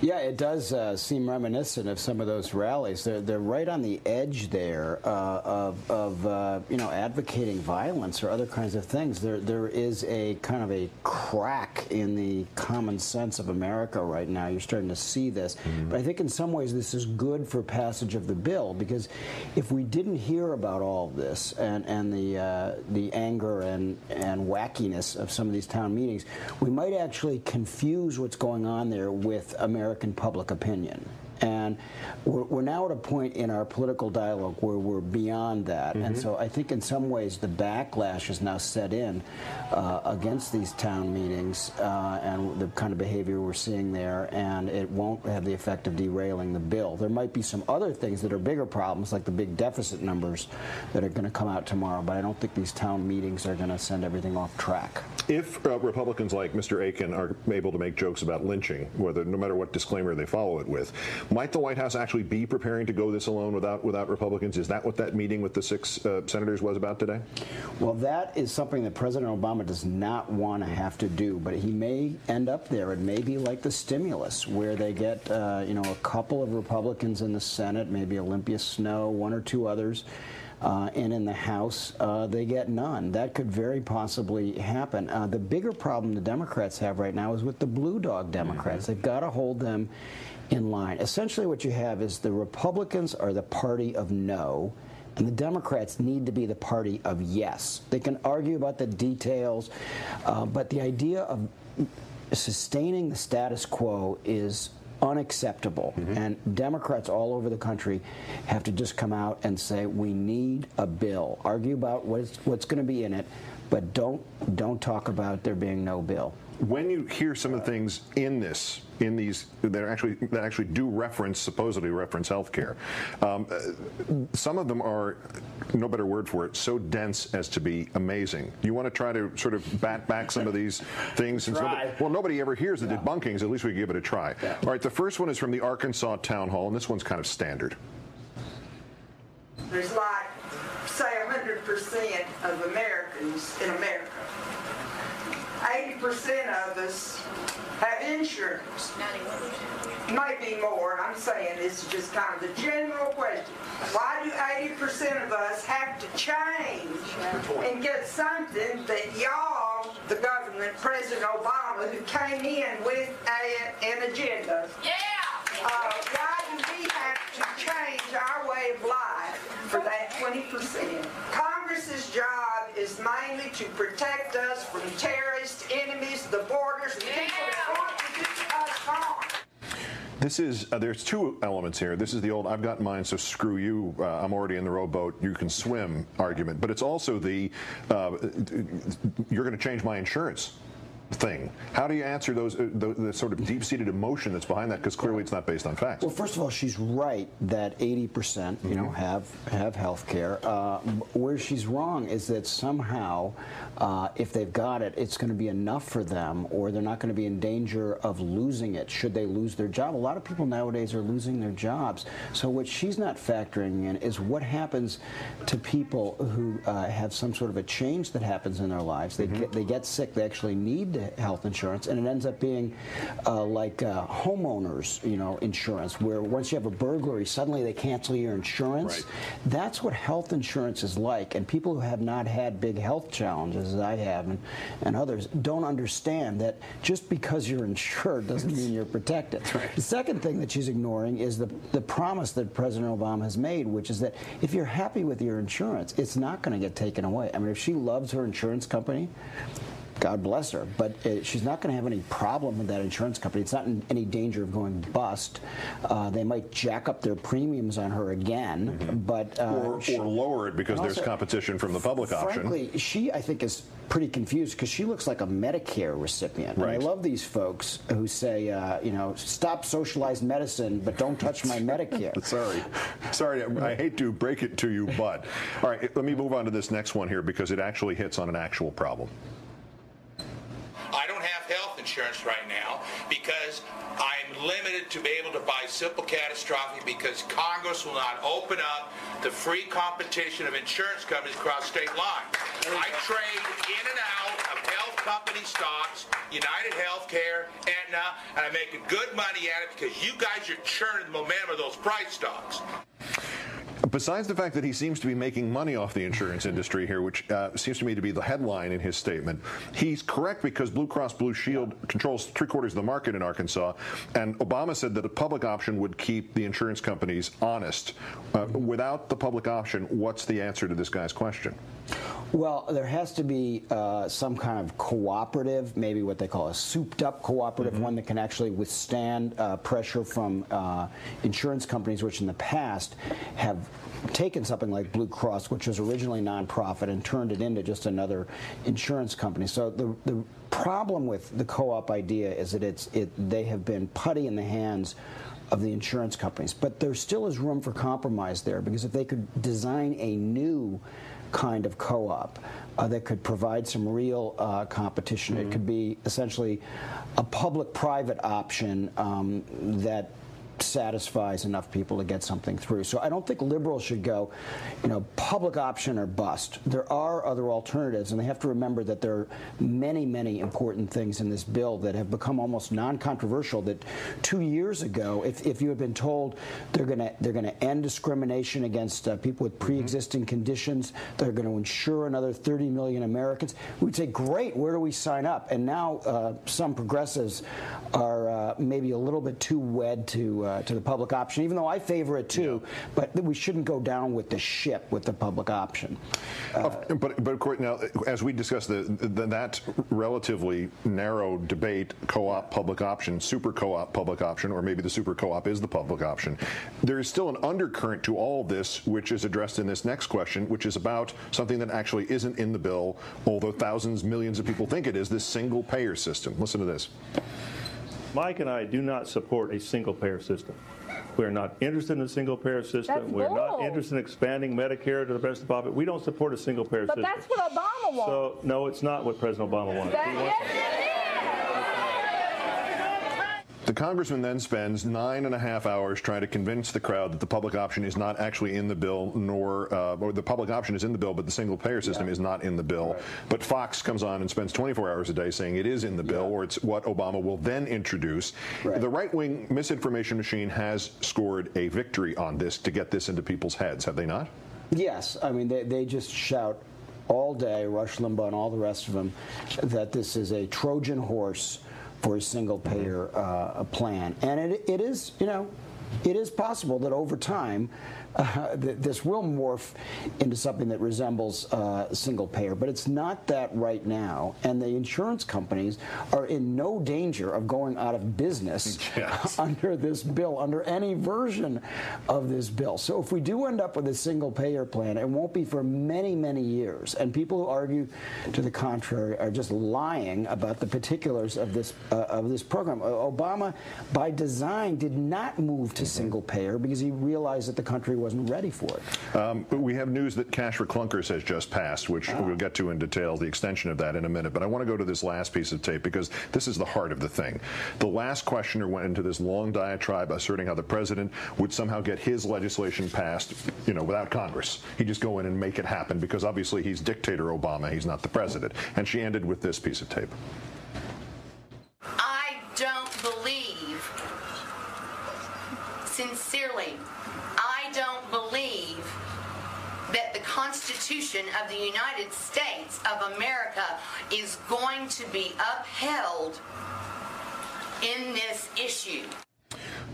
Yeah, it does uh, seem reminiscent of some of those rallies. They're, they're right on the edge there uh, of, of uh, you know, advocating violence or other kinds of things. There, there is a kind of a crack in the common sense of America right now. You're starting to see this. Mm-hmm. But I think in some ways this is good for passage of the bill because if we didn't hear about all of this and, and the, uh, the anger and, and wackiness of some of these town meetings, we might actually confuse what's going on there with American public opinion. And we're, we're, now at a point in our political dialogue where we're beyond that. Mm-hmm. And so I think in some ways the backlash is now set in uh, against these town meetings uh, and the kind of behavior we're seeing there. And it won't have the effect of derailing the bill. There might be some other things that are bigger problems, like the big deficit numbers that are going to come out tomorrow. But I don't think these town meetings are going to send everything off track. If uh, Republicans like Mr. Akin are able to make jokes about lynching, whether no matter what disclaimer they follow it with, might the White House actually be preparing to go this alone without without Republicans? Is that what that meeting with the six uh, senators was about today? Well, that is something that President Obama does not want to have to do, but he may end up there. It may be like the stimulus, where they get uh, you know a couple of Republicans in the Senate, maybe Olympia Snowe, one or two others. Uh, and in the House, uh, they get none. That could very possibly happen. Uh, the bigger problem the Democrats have right now is with the blue dog Democrats. Mm-hmm. They've got to hold them in line. Essentially, what you have is the Republicans are the party of no. And the Democrats need to be the party of yes. They can argue about the details, uh, but the idea of sustaining the status quo is unacceptable. Mm-hmm. And Democrats all over the country have to just come out and say, we need a bill. Argue about what's, what's going to be in it, but don't don't talk about there being no bill. When you hear some of the things in this, in these that are actually that actually do reference, supposedly reference healthcare, um, uh, some of them are, no better word for it, so dense as to be amazing. You want to try to sort of bat back some of these things? Since Try. nobody, well, nobody ever hears the debunkings. At least we give it a try. All right, the first one is from the Arkansas Town Hall, and this one's kind of standard. There's like, say, 100% of Americans in America. 80% of us have insurance. Maybe more. I'm saying this is just kind of the general question. Why do 80% of us have to change and get something that y'all, the government, President Obama, who came in with a, an agenda? Yeah. Uh, why do we have to change our way of life for that 20%? Congress's job is mainly to protect us from terrorists, enemies, the borders, and people that want to do us harm. This is uh, there's two elements here. This is the old "I've got mine, so screw you." Uh, I'm already in the rowboat. You can swim argument, but it's also the uh, "you're going to change my insurance." Thing. How do you answer those uh, the, the sort of deep-seated emotion that's behind that? Because clearly it's not based on facts. Well, first of all, she's right that 80% you know have have health care. Uh, where she's wrong is that somehow, uh, if they've got it, it's going to be enough for them, or they're not going to be in danger of losing it should they lose their job. A lot of people nowadays are losing their jobs. So what she's not factoring in is what happens to people who uh, have some sort of a change that happens in their lives. They get they get sick. They actually need health insurance, and it ends up being uh, like uh, homeowners, you know, insurance, where once you have a burglary, suddenly they cancel your insurance. That's what health insurance is like, and people who have not had big health challenges, as I have, and, and others, don't understand that just because you're insured doesn't mean you're protected. The second thing that she's ignoring is the, the promise that President Obama has made, which is that if you're happy with your insurance, it's not going to get taken away. I mean, if she loves her insurance company, God bless her, but uh, she's not going to have any problem with that insurance company. It's not in any danger of going bust. Uh, they might jack up their premiums on her again, but uh, or, she- or lower it because there's also, competition from the public option. Frankly, she I think is pretty confused because she looks like a Medicare recipient. And I love these folks who say, uh, you know, stop socialized medicine, but don't touch my Medicare. Sorry. Sorry, I I hate to break it to you, but. All right, let me move on to this next one here because it actually hits on an actual problem. I don't have health insurance right now because I'm limited to be able to buy simple catastrophic because Congress will not open up the free competition of insurance companies across state lines. I trade in and out of health company stocks, United Healthcare, Aetna, and I'm making good money at it because you guys are churning the momentum of those price stocks. Besides the fact that he seems to be making money off the insurance industry here, which uh, seems to me to be the headline in his statement, he's correct because Blue Cross Blue Shield controls three quarters of the market in Arkansas, and Obama said that a public option would keep the insurance companies honest. Uh, without the public option, what's the answer to this guy's question? Well, there has to be uh, some kind of cooperative, maybe what they call a souped-up cooperative, one that can actually withstand uh, pressure from uh, insurance companies, which in the past have taken something like Blue Cross, which was originally nonprofit, and turned it into just another insurance company. So the the problem with the co-op idea is that it's it they have been putty in the hands of the insurance companies. But there still is room for compromise there because if they could design a new kind of co-op uh, that could provide some real uh, competition, it could be essentially a public-private option um, that satisfies enough people to get something through. So I don't think liberals should go, you know, public option or bust. There are other alternatives, and they have to remember that there are many, many important things in this bill that have become almost non-controversial. That two years ago, if, if you had been told they're going to they're going to end discrimination against uh, people with pre-existing conditions, they're going to insure another 30 million Americans, we'd say, great, where do we sign up? And now uh, some progressives are uh, maybe a little bit too wed to uh, to the public option, even though I favor it too. But we shouldn't go down with the ship with the public option. Uh, but but of course now, as we discussed, the, the, that relatively narrow debate, co-op public option, super co-op public option, or maybe the super co-op is the public option. There is still an undercurrent to all this, which is addressed in this next question, which is about something that actually isn't in the bill, although thousands, millions of people think it is. This single payer system. Listen to this. Mike and I do not support a single payer system. We're not interested in a single payer system. That's We're not interested in expanding Medicare to the rest of the population. We don't support a single payer But system. that's what Obama wants. So, no, it's not what President Obama wanted. That- wants- yes, The congressman then spends nine and a half hours trying to convince the crowd that the public option is not actually in the bill, nor uh, or the public option is in the bill, but the single payer system is not in the bill. But Fox comes on and spends 24 hours a day saying it is in the bill, or it's what Obama will then introduce. The right wing misinformation machine has scored a victory on this to get this into people's heads, have they not? Yes, I mean they, they just shout all day, Rush Limbaugh and all the rest of them, that this is a Trojan horse for a single payer uh, plan, and it, it is, you know, it is possible that over time. Uh, th- this will morph into something that resembles uh, single payer, but it's not that right now. And the insurance companies are in no danger of going out of business under this bill, under any version of this bill. So if we do end up with a single payer plan, it won't be for many, many years. And people who argue to the contrary are just lying about the particulars of this uh, of this program. Obama, by design, did not move to single payer because he realized that the country wasn't ready for it. Um, but we have news that cash for clunkers has just passed, which we'll get to in detail, the extension of that in a minute. But I want to go to this last piece of tape because this is the heart of the thing. The last questioner went into this long diatribe asserting how the president would somehow get his legislation passed, you know, without Congress. He'd just go in and make it happen because obviously he's dictator Obama, he's not the president. And she ended with this piece of tape. I don't believe, sincerely, I don't believe that the Constitution of the United States of America is going to be upheld in this issue.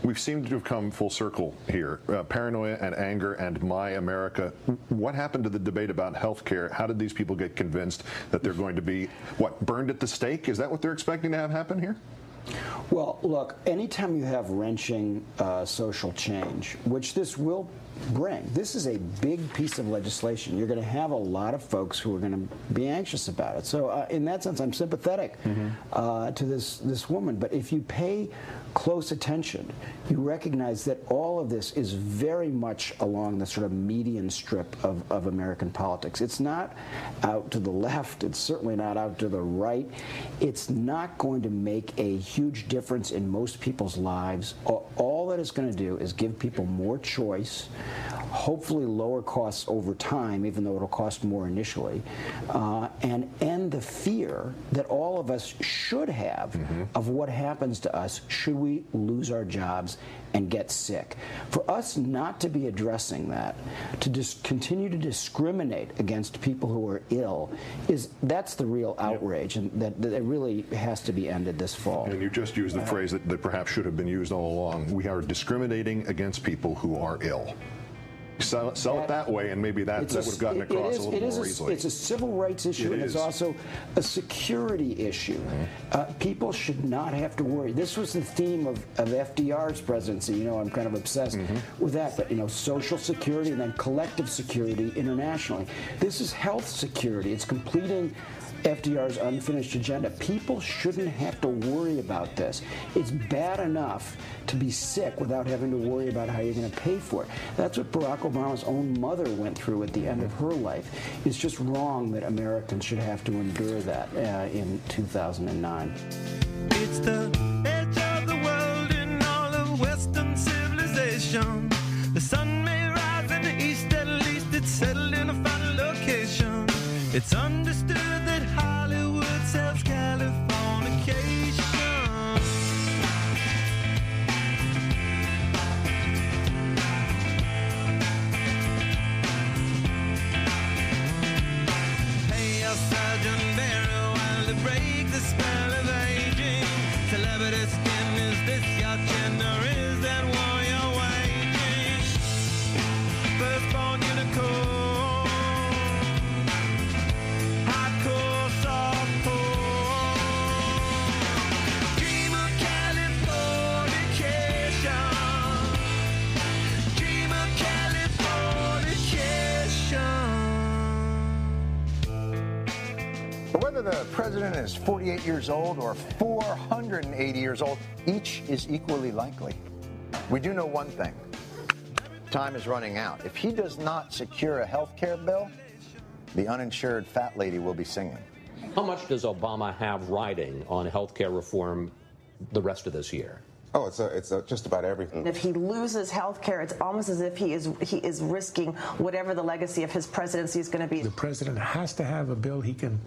We've seemed to have come full circle here. Uh, paranoia and anger and my America. What happened to the debate about health care? How did these people get convinced that they're going to be, what, burned at the stake? Is that what they're expecting to have happen here? Well, look, anytime you have wrenching uh, social change, which this will bring, this is a big piece of legislation. You're going to have a lot of folks who are going to be anxious about it. So, uh, in that sense, I'm sympathetic uh, to this this woman. But if you pay close attention, you recognize that all of this is very much along the sort of median strip of, of American politics. It's not out to the left. It's certainly not out to the right. It's not going to make a huge difference in most people's lives. All, all that it's going to do is give people more choice, hopefully lower costs over time, even though it'll cost more initially, uh, and end the fear that all of us should have of what happens to us should we lose our jobs and get sick. For us not to be addressing that, to just continue to discriminate against people who are ill, is that's the real outrage, and that, that it really has to be ended this fall. And you just used the phrase that, that perhaps should have been used all along. We are discriminating against people who are ill. Sell, sell it that way, and maybe that, that would have gotten it- across it is, a little it is more a- easily. It's a civil rights issue, It and it's also a security issue. Uh, people should not have to worry. This was the theme of, of FDR's presidency. You know, I'm kind of obsessed Mm-hmm. with that. But you know, social security and then collective security internationally. This is health security. It's completing. FDR's unfinished agenda. People shouldn't have to worry about this. It's bad enough to be sick without having to worry about how you're going to pay for it. That's what Barack Obama's own mother went through at the end of her life. It's just wrong that Americans should have to endure that uh, in 2009. It's the edge of the world in all of Western civilization. The sun may rise in the east, at least it's settled in a final location. It's understood the president is 48 years old or 480 years old, each is equally likely. We do know one thing time is running out. If he does not secure a health care bill, the uninsured fat lady will be singing. How much does Obama have riding on health care reform the rest of this year? Oh, it's a, it's a, just about everything. If he loses health care, it's almost as if he is he is risking whatever the legacy of his presidency is going to be. The president has to have a bill he can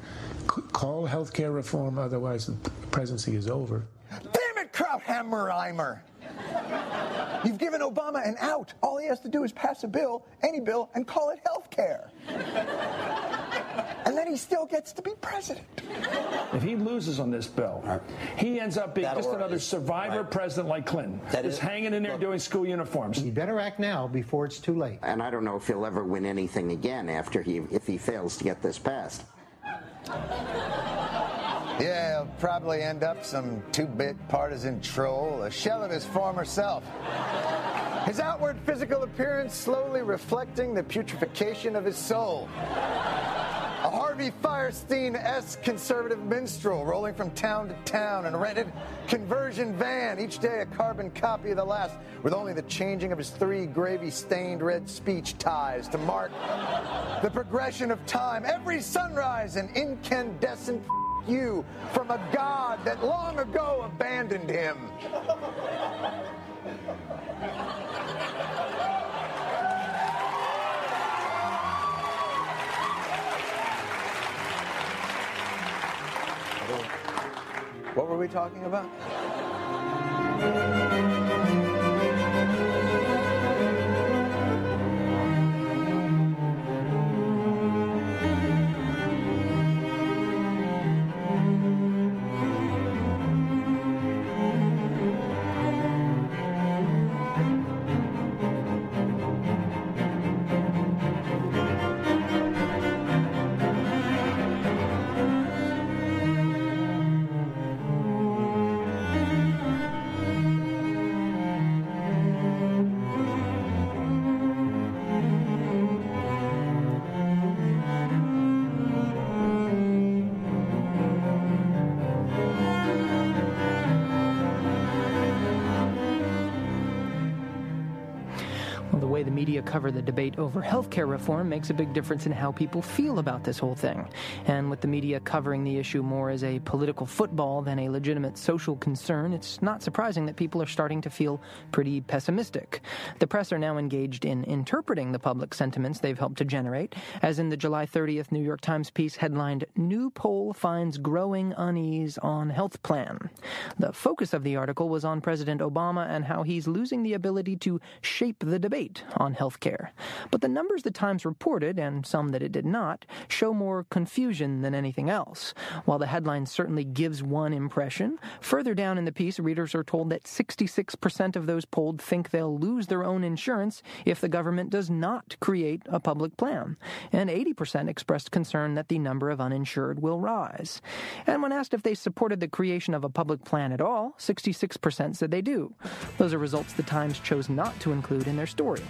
c- call health care reform, otherwise the presidency is over. Damn it, Krauthammer-Eimer! You've given Obama an out. All he has to do is pass a bill, any bill, and call it health care. And then he still gets to be president. If he loses on this bill, he ends up being That'll just work. another survivor Right. president like Clinton, That just hanging in there doing school uniforms. You better act now before it's too late. And I don't know if he'll ever win anything again after he if he fails to get this passed. Yeah, he'll probably end up some two bit partisan troll, a shell of his former self. His outward physical appearance slowly reflecting the putrefaction of his soul. A Harvey Fierstein esque conservative minstrel rolling from town to town in a rented conversion van, each day a carbon copy of the last, with only the changing of his three gravy stained red speech ties to mark the progression of time. Every sunrise, an incandescent you from a god that long ago abandoned him. What were we talking about? Media cover the debate over healthcare reform makes a big difference in how people feel about this whole thing. And with the media covering the issue more as a political football than a legitimate social concern, it's not surprising that people are starting to feel pretty pessimistic. The press are now engaged in interpreting the public sentiments they've helped to generate, as in the July 30th New York Times piece headlined New Poll Finds Growing Unease on Health Plan. The focus of the article was on President Obama and how he's losing the ability to shape the debate on health care. But the numbers the Times reported, and some that it did not, show more confusion than anything else. While the headline certainly gives one impression, further down in the piece, readers are told that 66% of those polled think they'll lose their own insurance if the government does not create a public plan. And 80% expressed concern that the number of uninsured will rise. And when asked if they supported the creation of a public plan at all, 66% said they do. Those are results the Times chose not to include in their story.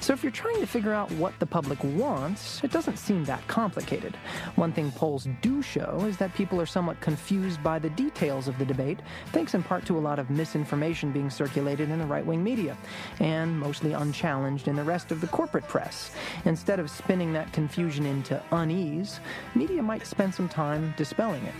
So if you're trying to figure out what the public wants, it doesn't seem that complicated. One thing polls do show is that people are somewhat confused by the details of the debate, thanks in part to a lot of misinformation being circulated in the right wing media, and mostly unchallenged in the rest of the corporate press. Instead of spinning that confusion into unease, media might spend some time dispelling it.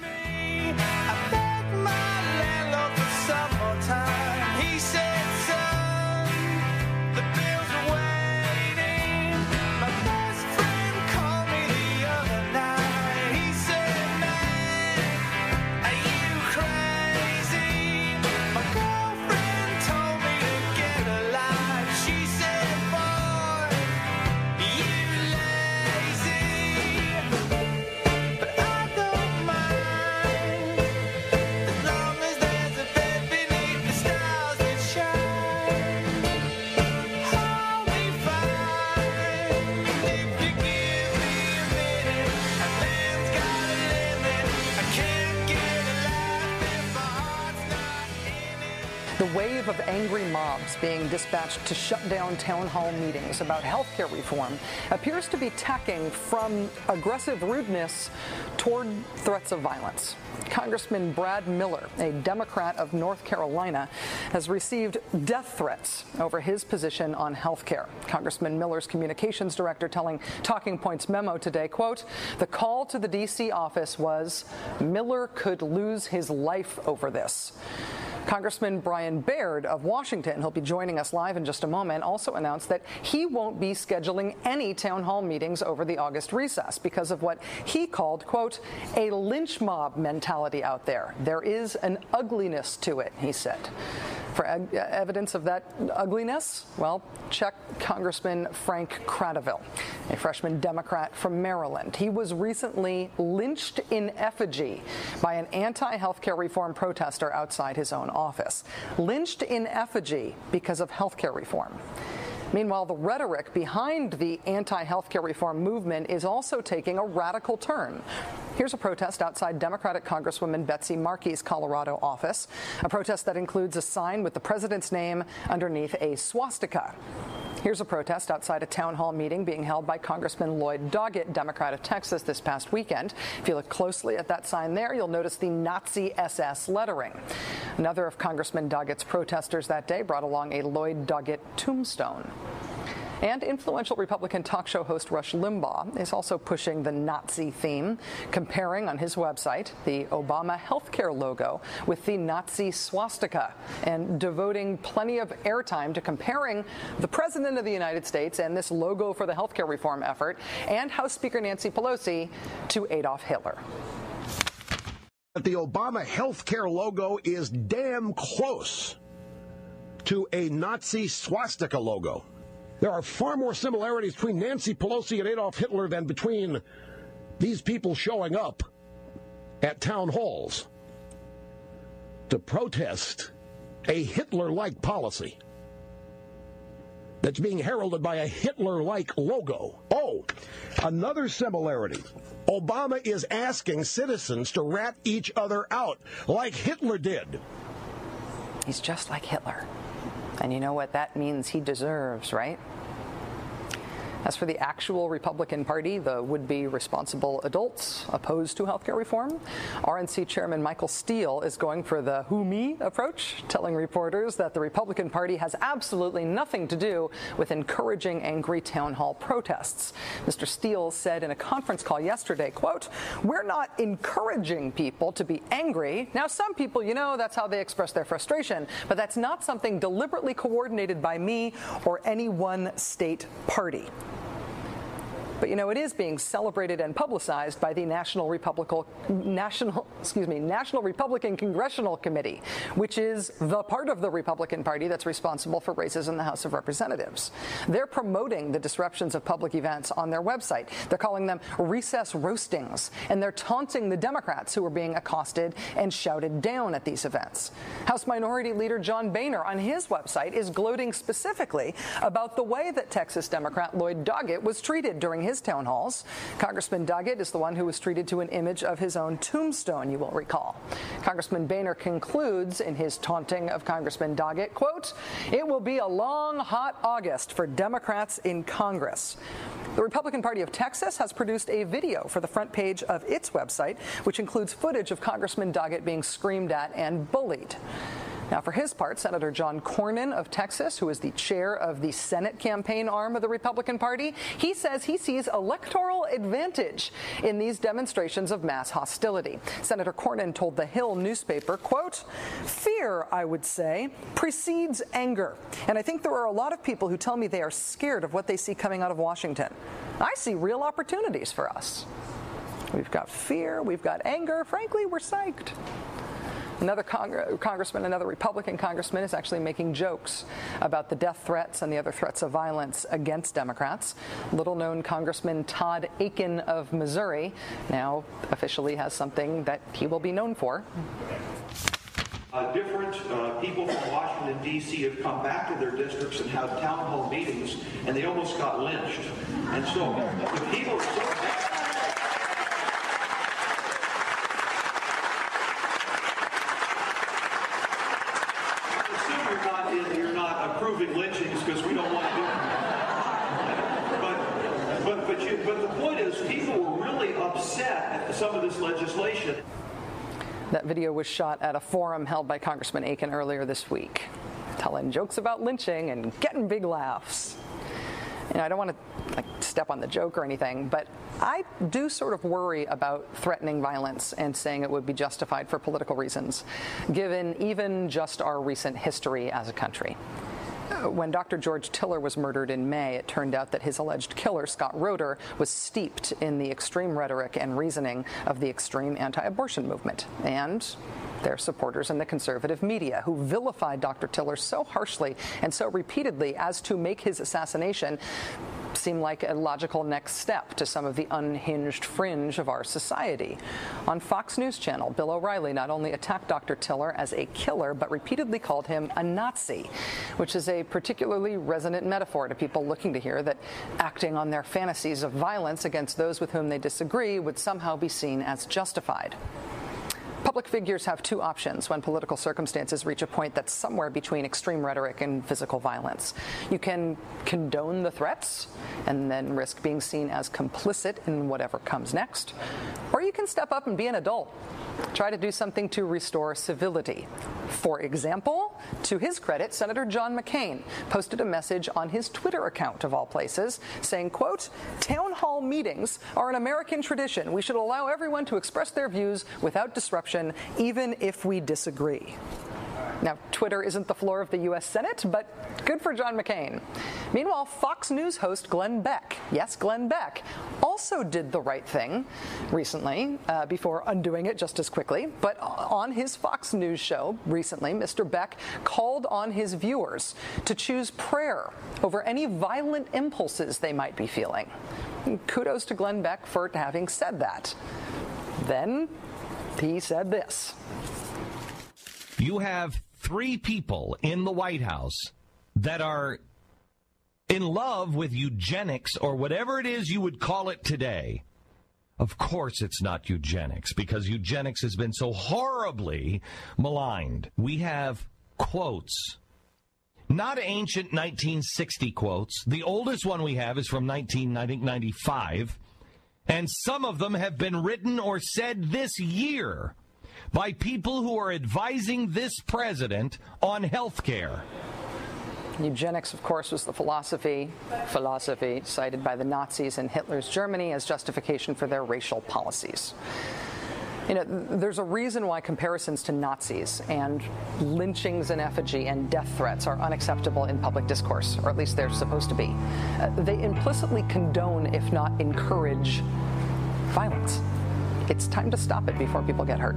Wave of angry mobs being dispatched to shut down town hall meetings about health care reform appears to be tacking from aggressive rudeness toward threats of violence. Congressman Brad Miller, a Democrat of North Carolina, has received death threats over his position on health care. Congressman Miller's communications director telling Talking Points memo today, quote, the call to the D.C. office was Miller could lose his life over this. Congressman Brian Baird of Washington, who'll be joining us live in just a moment, also announced that he won't be scheduling any town hall meetings over the August recess because of what he called, quote, a lynch mob mentality out there. There is an ugliness to it, he said. For eg- uh, evidence of that ugliness, well, check Congressman Frank Kratovil, a freshman Democrat from Maryland. He was recently lynched in effigy by an anti healthcare reform protester outside his own office. Lynched in effigy because of healthcare reform. Meanwhile, the rhetoric behind the anti healthcare reform movement is also taking a radical turn. Here's a protest outside Democratic Congresswoman Betsy Markey's Colorado office, a protest that includes a sign with the president's name underneath a swastika. Here's a protest outside a town hall meeting being held by Congressman Lloyd Doggett, Democrat of Texas, this past weekend. If you look closely at that sign there, you'll notice the Nazi SS lettering. Another of Congressman Doggett's protesters that day brought along a Lloyd Doggett tombstone. And influential Republican talk show host Rush Limbaugh is also pushing the Nazi theme, comparing on his website the Obama healthcare logo with the Nazi swastika and devoting plenty of airtime to comparing the President of the United States and this logo for the healthcare reform effort and House Speaker Nancy Pelosi to Adolf Hitler. The Obama healthcare logo is damn close to a Nazi swastika logo. There are far more similarities between Nancy Pelosi and Adolf Hitler than between these people showing up at town halls to protest a Hitler like policy that's being heralded by a Hitler like logo. Oh, another similarity. Obama is asking citizens to rat each other out like Hitler did. He's just like Hitler. And you know what that means he deserves, right? As for the actual Republican Party, the would be responsible adults opposed to healthcare reform, RNC Chairman Michael Steele is going for the who me approach, telling reporters that the Republican Party has absolutely nothing to do with encouraging angry town hall protests. Mr. Steele said in a conference call yesterday, quote, We're not encouraging people to be angry. Now, some people, you know, that's how they express their frustration, but that's not something deliberately coordinated by me or any one state party. But you know, it is being celebrated and publicized by the National Republican National, excuse me, National Republican Congressional Committee, which is the part of the Republican Party that's responsible for races in the House of Representatives. They're promoting the disruptions of public events on their website. They're calling them recess roastings, and they're taunting the Democrats who are being accosted and shouted down at these events. House Minority Leader John Boehner on his website is gloating specifically about the way that Texas Democrat Lloyd Doggett was treated during his town halls. Congressman Doggett is the one who was treated to an image of his own tombstone, you will recall. Congressman Boehner concludes in his taunting of Congressman Doggett, quote, it will be a long, hot August for Democrats in Congress. The Republican Party of Texas has produced a video for the front page of its website, which includes footage of Congressman Doggett being screamed at and bullied. Now, for his part, Senator John Cornyn of Texas, who is the chair of the Senate campaign arm of the Republican Party, he says he sees electoral advantage in these demonstrations of mass hostility. Senator Cornyn told the Hill newspaper, quote, fear, I would say, precedes anger. And I think there are a lot of people who tell me they are scared of what they see coming out of Washington. I see real opportunities for us. We've got fear, we've got anger. Frankly, we're psyched. Another Cong- congressman, another Republican congressman, is actually making jokes about the death threats and the other threats of violence against Democrats. Little known Congressman Todd Akin of Missouri now officially has something that he will be known for. Uh, different uh, people from Washington, D.C. have come back to their districts and had town hall meetings, and they almost got lynched. And so the people are so mad. approving lynchings because we don't want to do But, but, but, you, but the point is, people were really upset at some of this legislation. That video was shot at a forum held by Congressman Akin earlier this week, telling jokes about lynching and getting big laughs. And I don't want to like step on the joke or anything, but I do sort of worry about threatening violence and saying it would be justified for political reasons, given even just our recent history as a country. When Dr. George Tiller was murdered in May, it turned out that his alleged killer, Scott Roeder, was steeped in the extreme rhetoric and reasoning of the extreme anti abortion movement. And their supporters in the conservative media, who vilified Dr. Tiller so harshly and so repeatedly as to make his assassination seem like a logical next step to some of the unhinged fringe of our society. On Fox News Channel, Bill O'Reilly not only attacked Dr. Tiller as a killer, but repeatedly called him a Nazi, which is a particularly resonant metaphor to people looking to hear that acting on their fantasies of violence against those with whom they disagree would somehow be seen as justified. Public figures have two options when political circumstances reach a point that's somewhere between extreme rhetoric and physical violence. You can condone the threats and then risk being seen as complicit in whatever comes next, or you can step up and be an adult. Try to do something to restore civility. For example, to his credit, Senator John McCain posted a message on his Twitter account of all places saying, quote, "Town hall meetings are an American tradition. We should allow everyone to express their views without disruption, even if we disagree." Now, Twitter isn't the floor of the U.S. Senate, but good for John McCain. Meanwhile, Fox News host Glenn Beck, yes, Glenn Beck, also did the right thing recently uh, before undoing it just as quickly. But on his Fox News show recently, Mr. Beck called on his viewers to choose prayer over any violent impulses they might be feeling. Kudos to Glenn Beck for having said that. Then he said this. You have three people in the White House that are in love with eugenics or whatever it is you would call it today. Of course, it's not eugenics because eugenics has been so horribly maligned. We have quotes. Not ancient 1960 quotes. The oldest one we have is from 1995. And some of them have been written or said this year by people who are advising this president on health care. Eugenics, of course, was the philosophy philosophy cited by the Nazis in Hitler's Germany as justification for their racial policies. You know, there's a reason why comparisons to Nazis and lynchings in effigy and death threats are unacceptable in public discourse, or at least they're supposed to be. Uh, they implicitly condone, if not encourage, violence. It's time to stop it before people get hurt.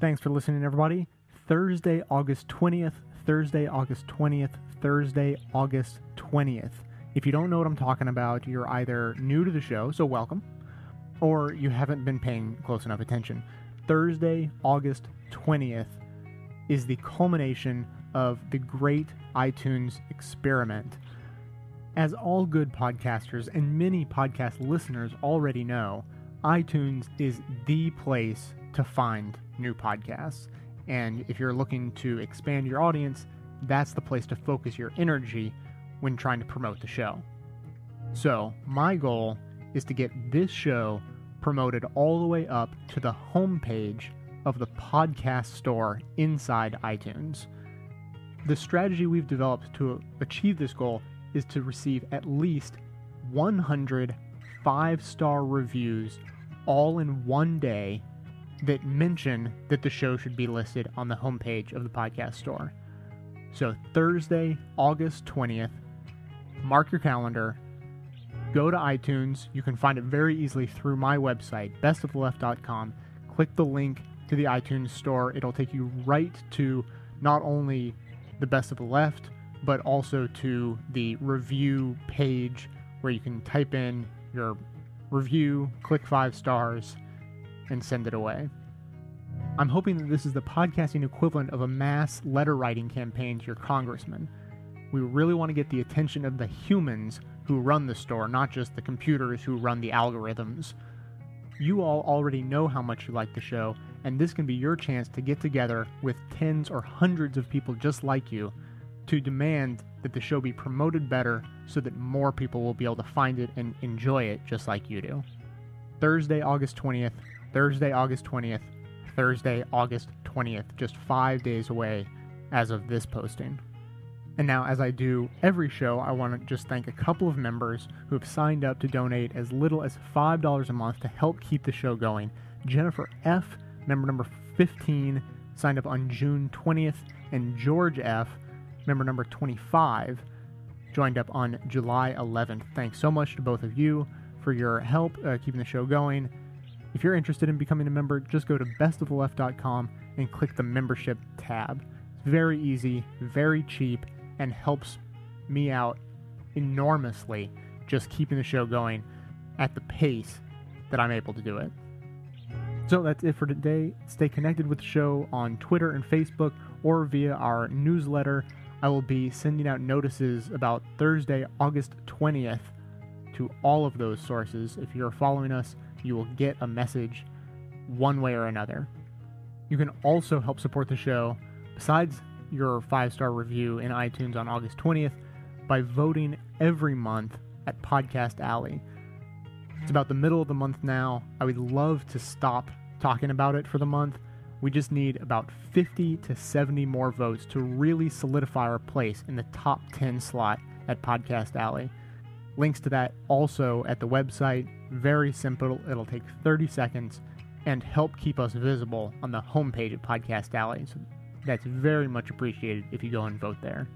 Thanks for listening, everybody. Thursday, August 20th, Thursday, August 20th, Thursday, August 20th. If you don't know what I'm talking about, you're either new to the show, so welcome, or you haven't been paying close enough attention. Thursday, August 20th is the culmination of the great iTunes experiment. As all good podcasters and many podcast listeners already know, iTunes is the place to find new podcasts. And if you're looking to expand your audience, that's the place to focus your energy when trying to promote the show. So, my goal is to get this show promoted all the way up to the homepage of the podcast store inside iTunes. The strategy we've developed to achieve this goal is to receive at least 100 five star reviews all in one day that mention that the show should be listed on the homepage of the podcast store. So, Thursday, August 20th, mark your calendar, go to iTunes. You can find it very easily through my website, bestoftheleft.com. Click the link to the iTunes store. It'll take you right to not only the Best of the Left, but also to the review page where you can type in your review, click five stars, and send it away. I'm hoping that this is the podcasting equivalent of a mass letter writing campaign to your congressman. We really want to get the attention of the humans who run the store, not just the computers who run the algorithms. You all already know how much you like the show, and this can be your chance to get together with tens or hundreds of people just like you to demand that the show be promoted better so that more people will be able to find it and enjoy it just like you do. Thursday, August 20th, Thursday, August 20th, Thursday, August 20th, just five days away as of this posting. And now, as I do every show, I want to just thank a couple of members who have signed up to donate as little as $5 a month to help keep the show going. Jennifer F., member number 15, signed up on June 20th, and George F., member number 25, joined up on July 11th. Thanks so much to both of you for your help uh, keeping the show going. If you're interested in becoming a member, just go to bestoftheleft.com and click the membership tab. It's very easy, very cheap, and helps me out enormously just keeping the show going at the pace that I'm able to do it. So that's it for today. Stay connected with the show on Twitter and Facebook or via our newsletter. I will be sending out notices about Thursday, August 20th to all of those sources. If you're following us, you will get a message one way or another. You can also help support the show, besides your five star review in iTunes on August 20th, by voting every month at Podcast Alley. It's about the middle of the month now. I would love to stop talking about it for the month. We just need about 50 to 70 more votes to really solidify our place in the top 10 slot at Podcast Alley. Links to that also at the website. Very simple. It'll take 30 seconds and help keep us visible on the homepage at Podcast Alley. So that's very much appreciated if you go and vote there.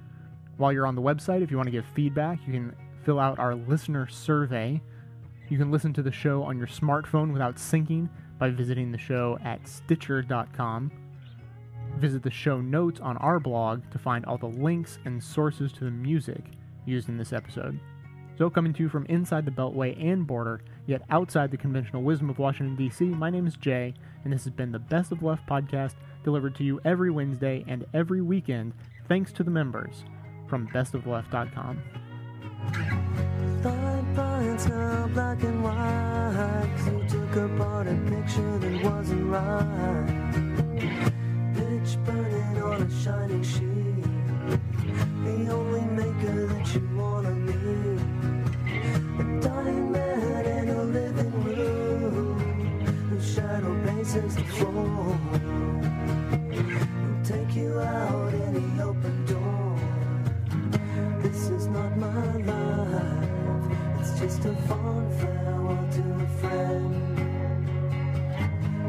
While you're on the website, if you want to give feedback, you can fill out our listener survey. You can listen to the show on your smartphone without syncing by visiting the show at Stitcher.com. Visit the show notes on our blog to find all the links and sources to the music used in this episode. So, coming to you from inside the Beltway and border, yet outside the conventional wisdom of Washington, D.C., my name is Jay, and this has been the Best of Left podcast delivered to you every Wednesday and every weekend, thanks to the members from bestoftheleft.com. Thought now black and white you took apart a picture that wasn't right Pitch burning on a shining sheet The only maker that you wanna take you out open door. This is not my life. It's just a fond farewell to a friend.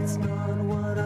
It's not what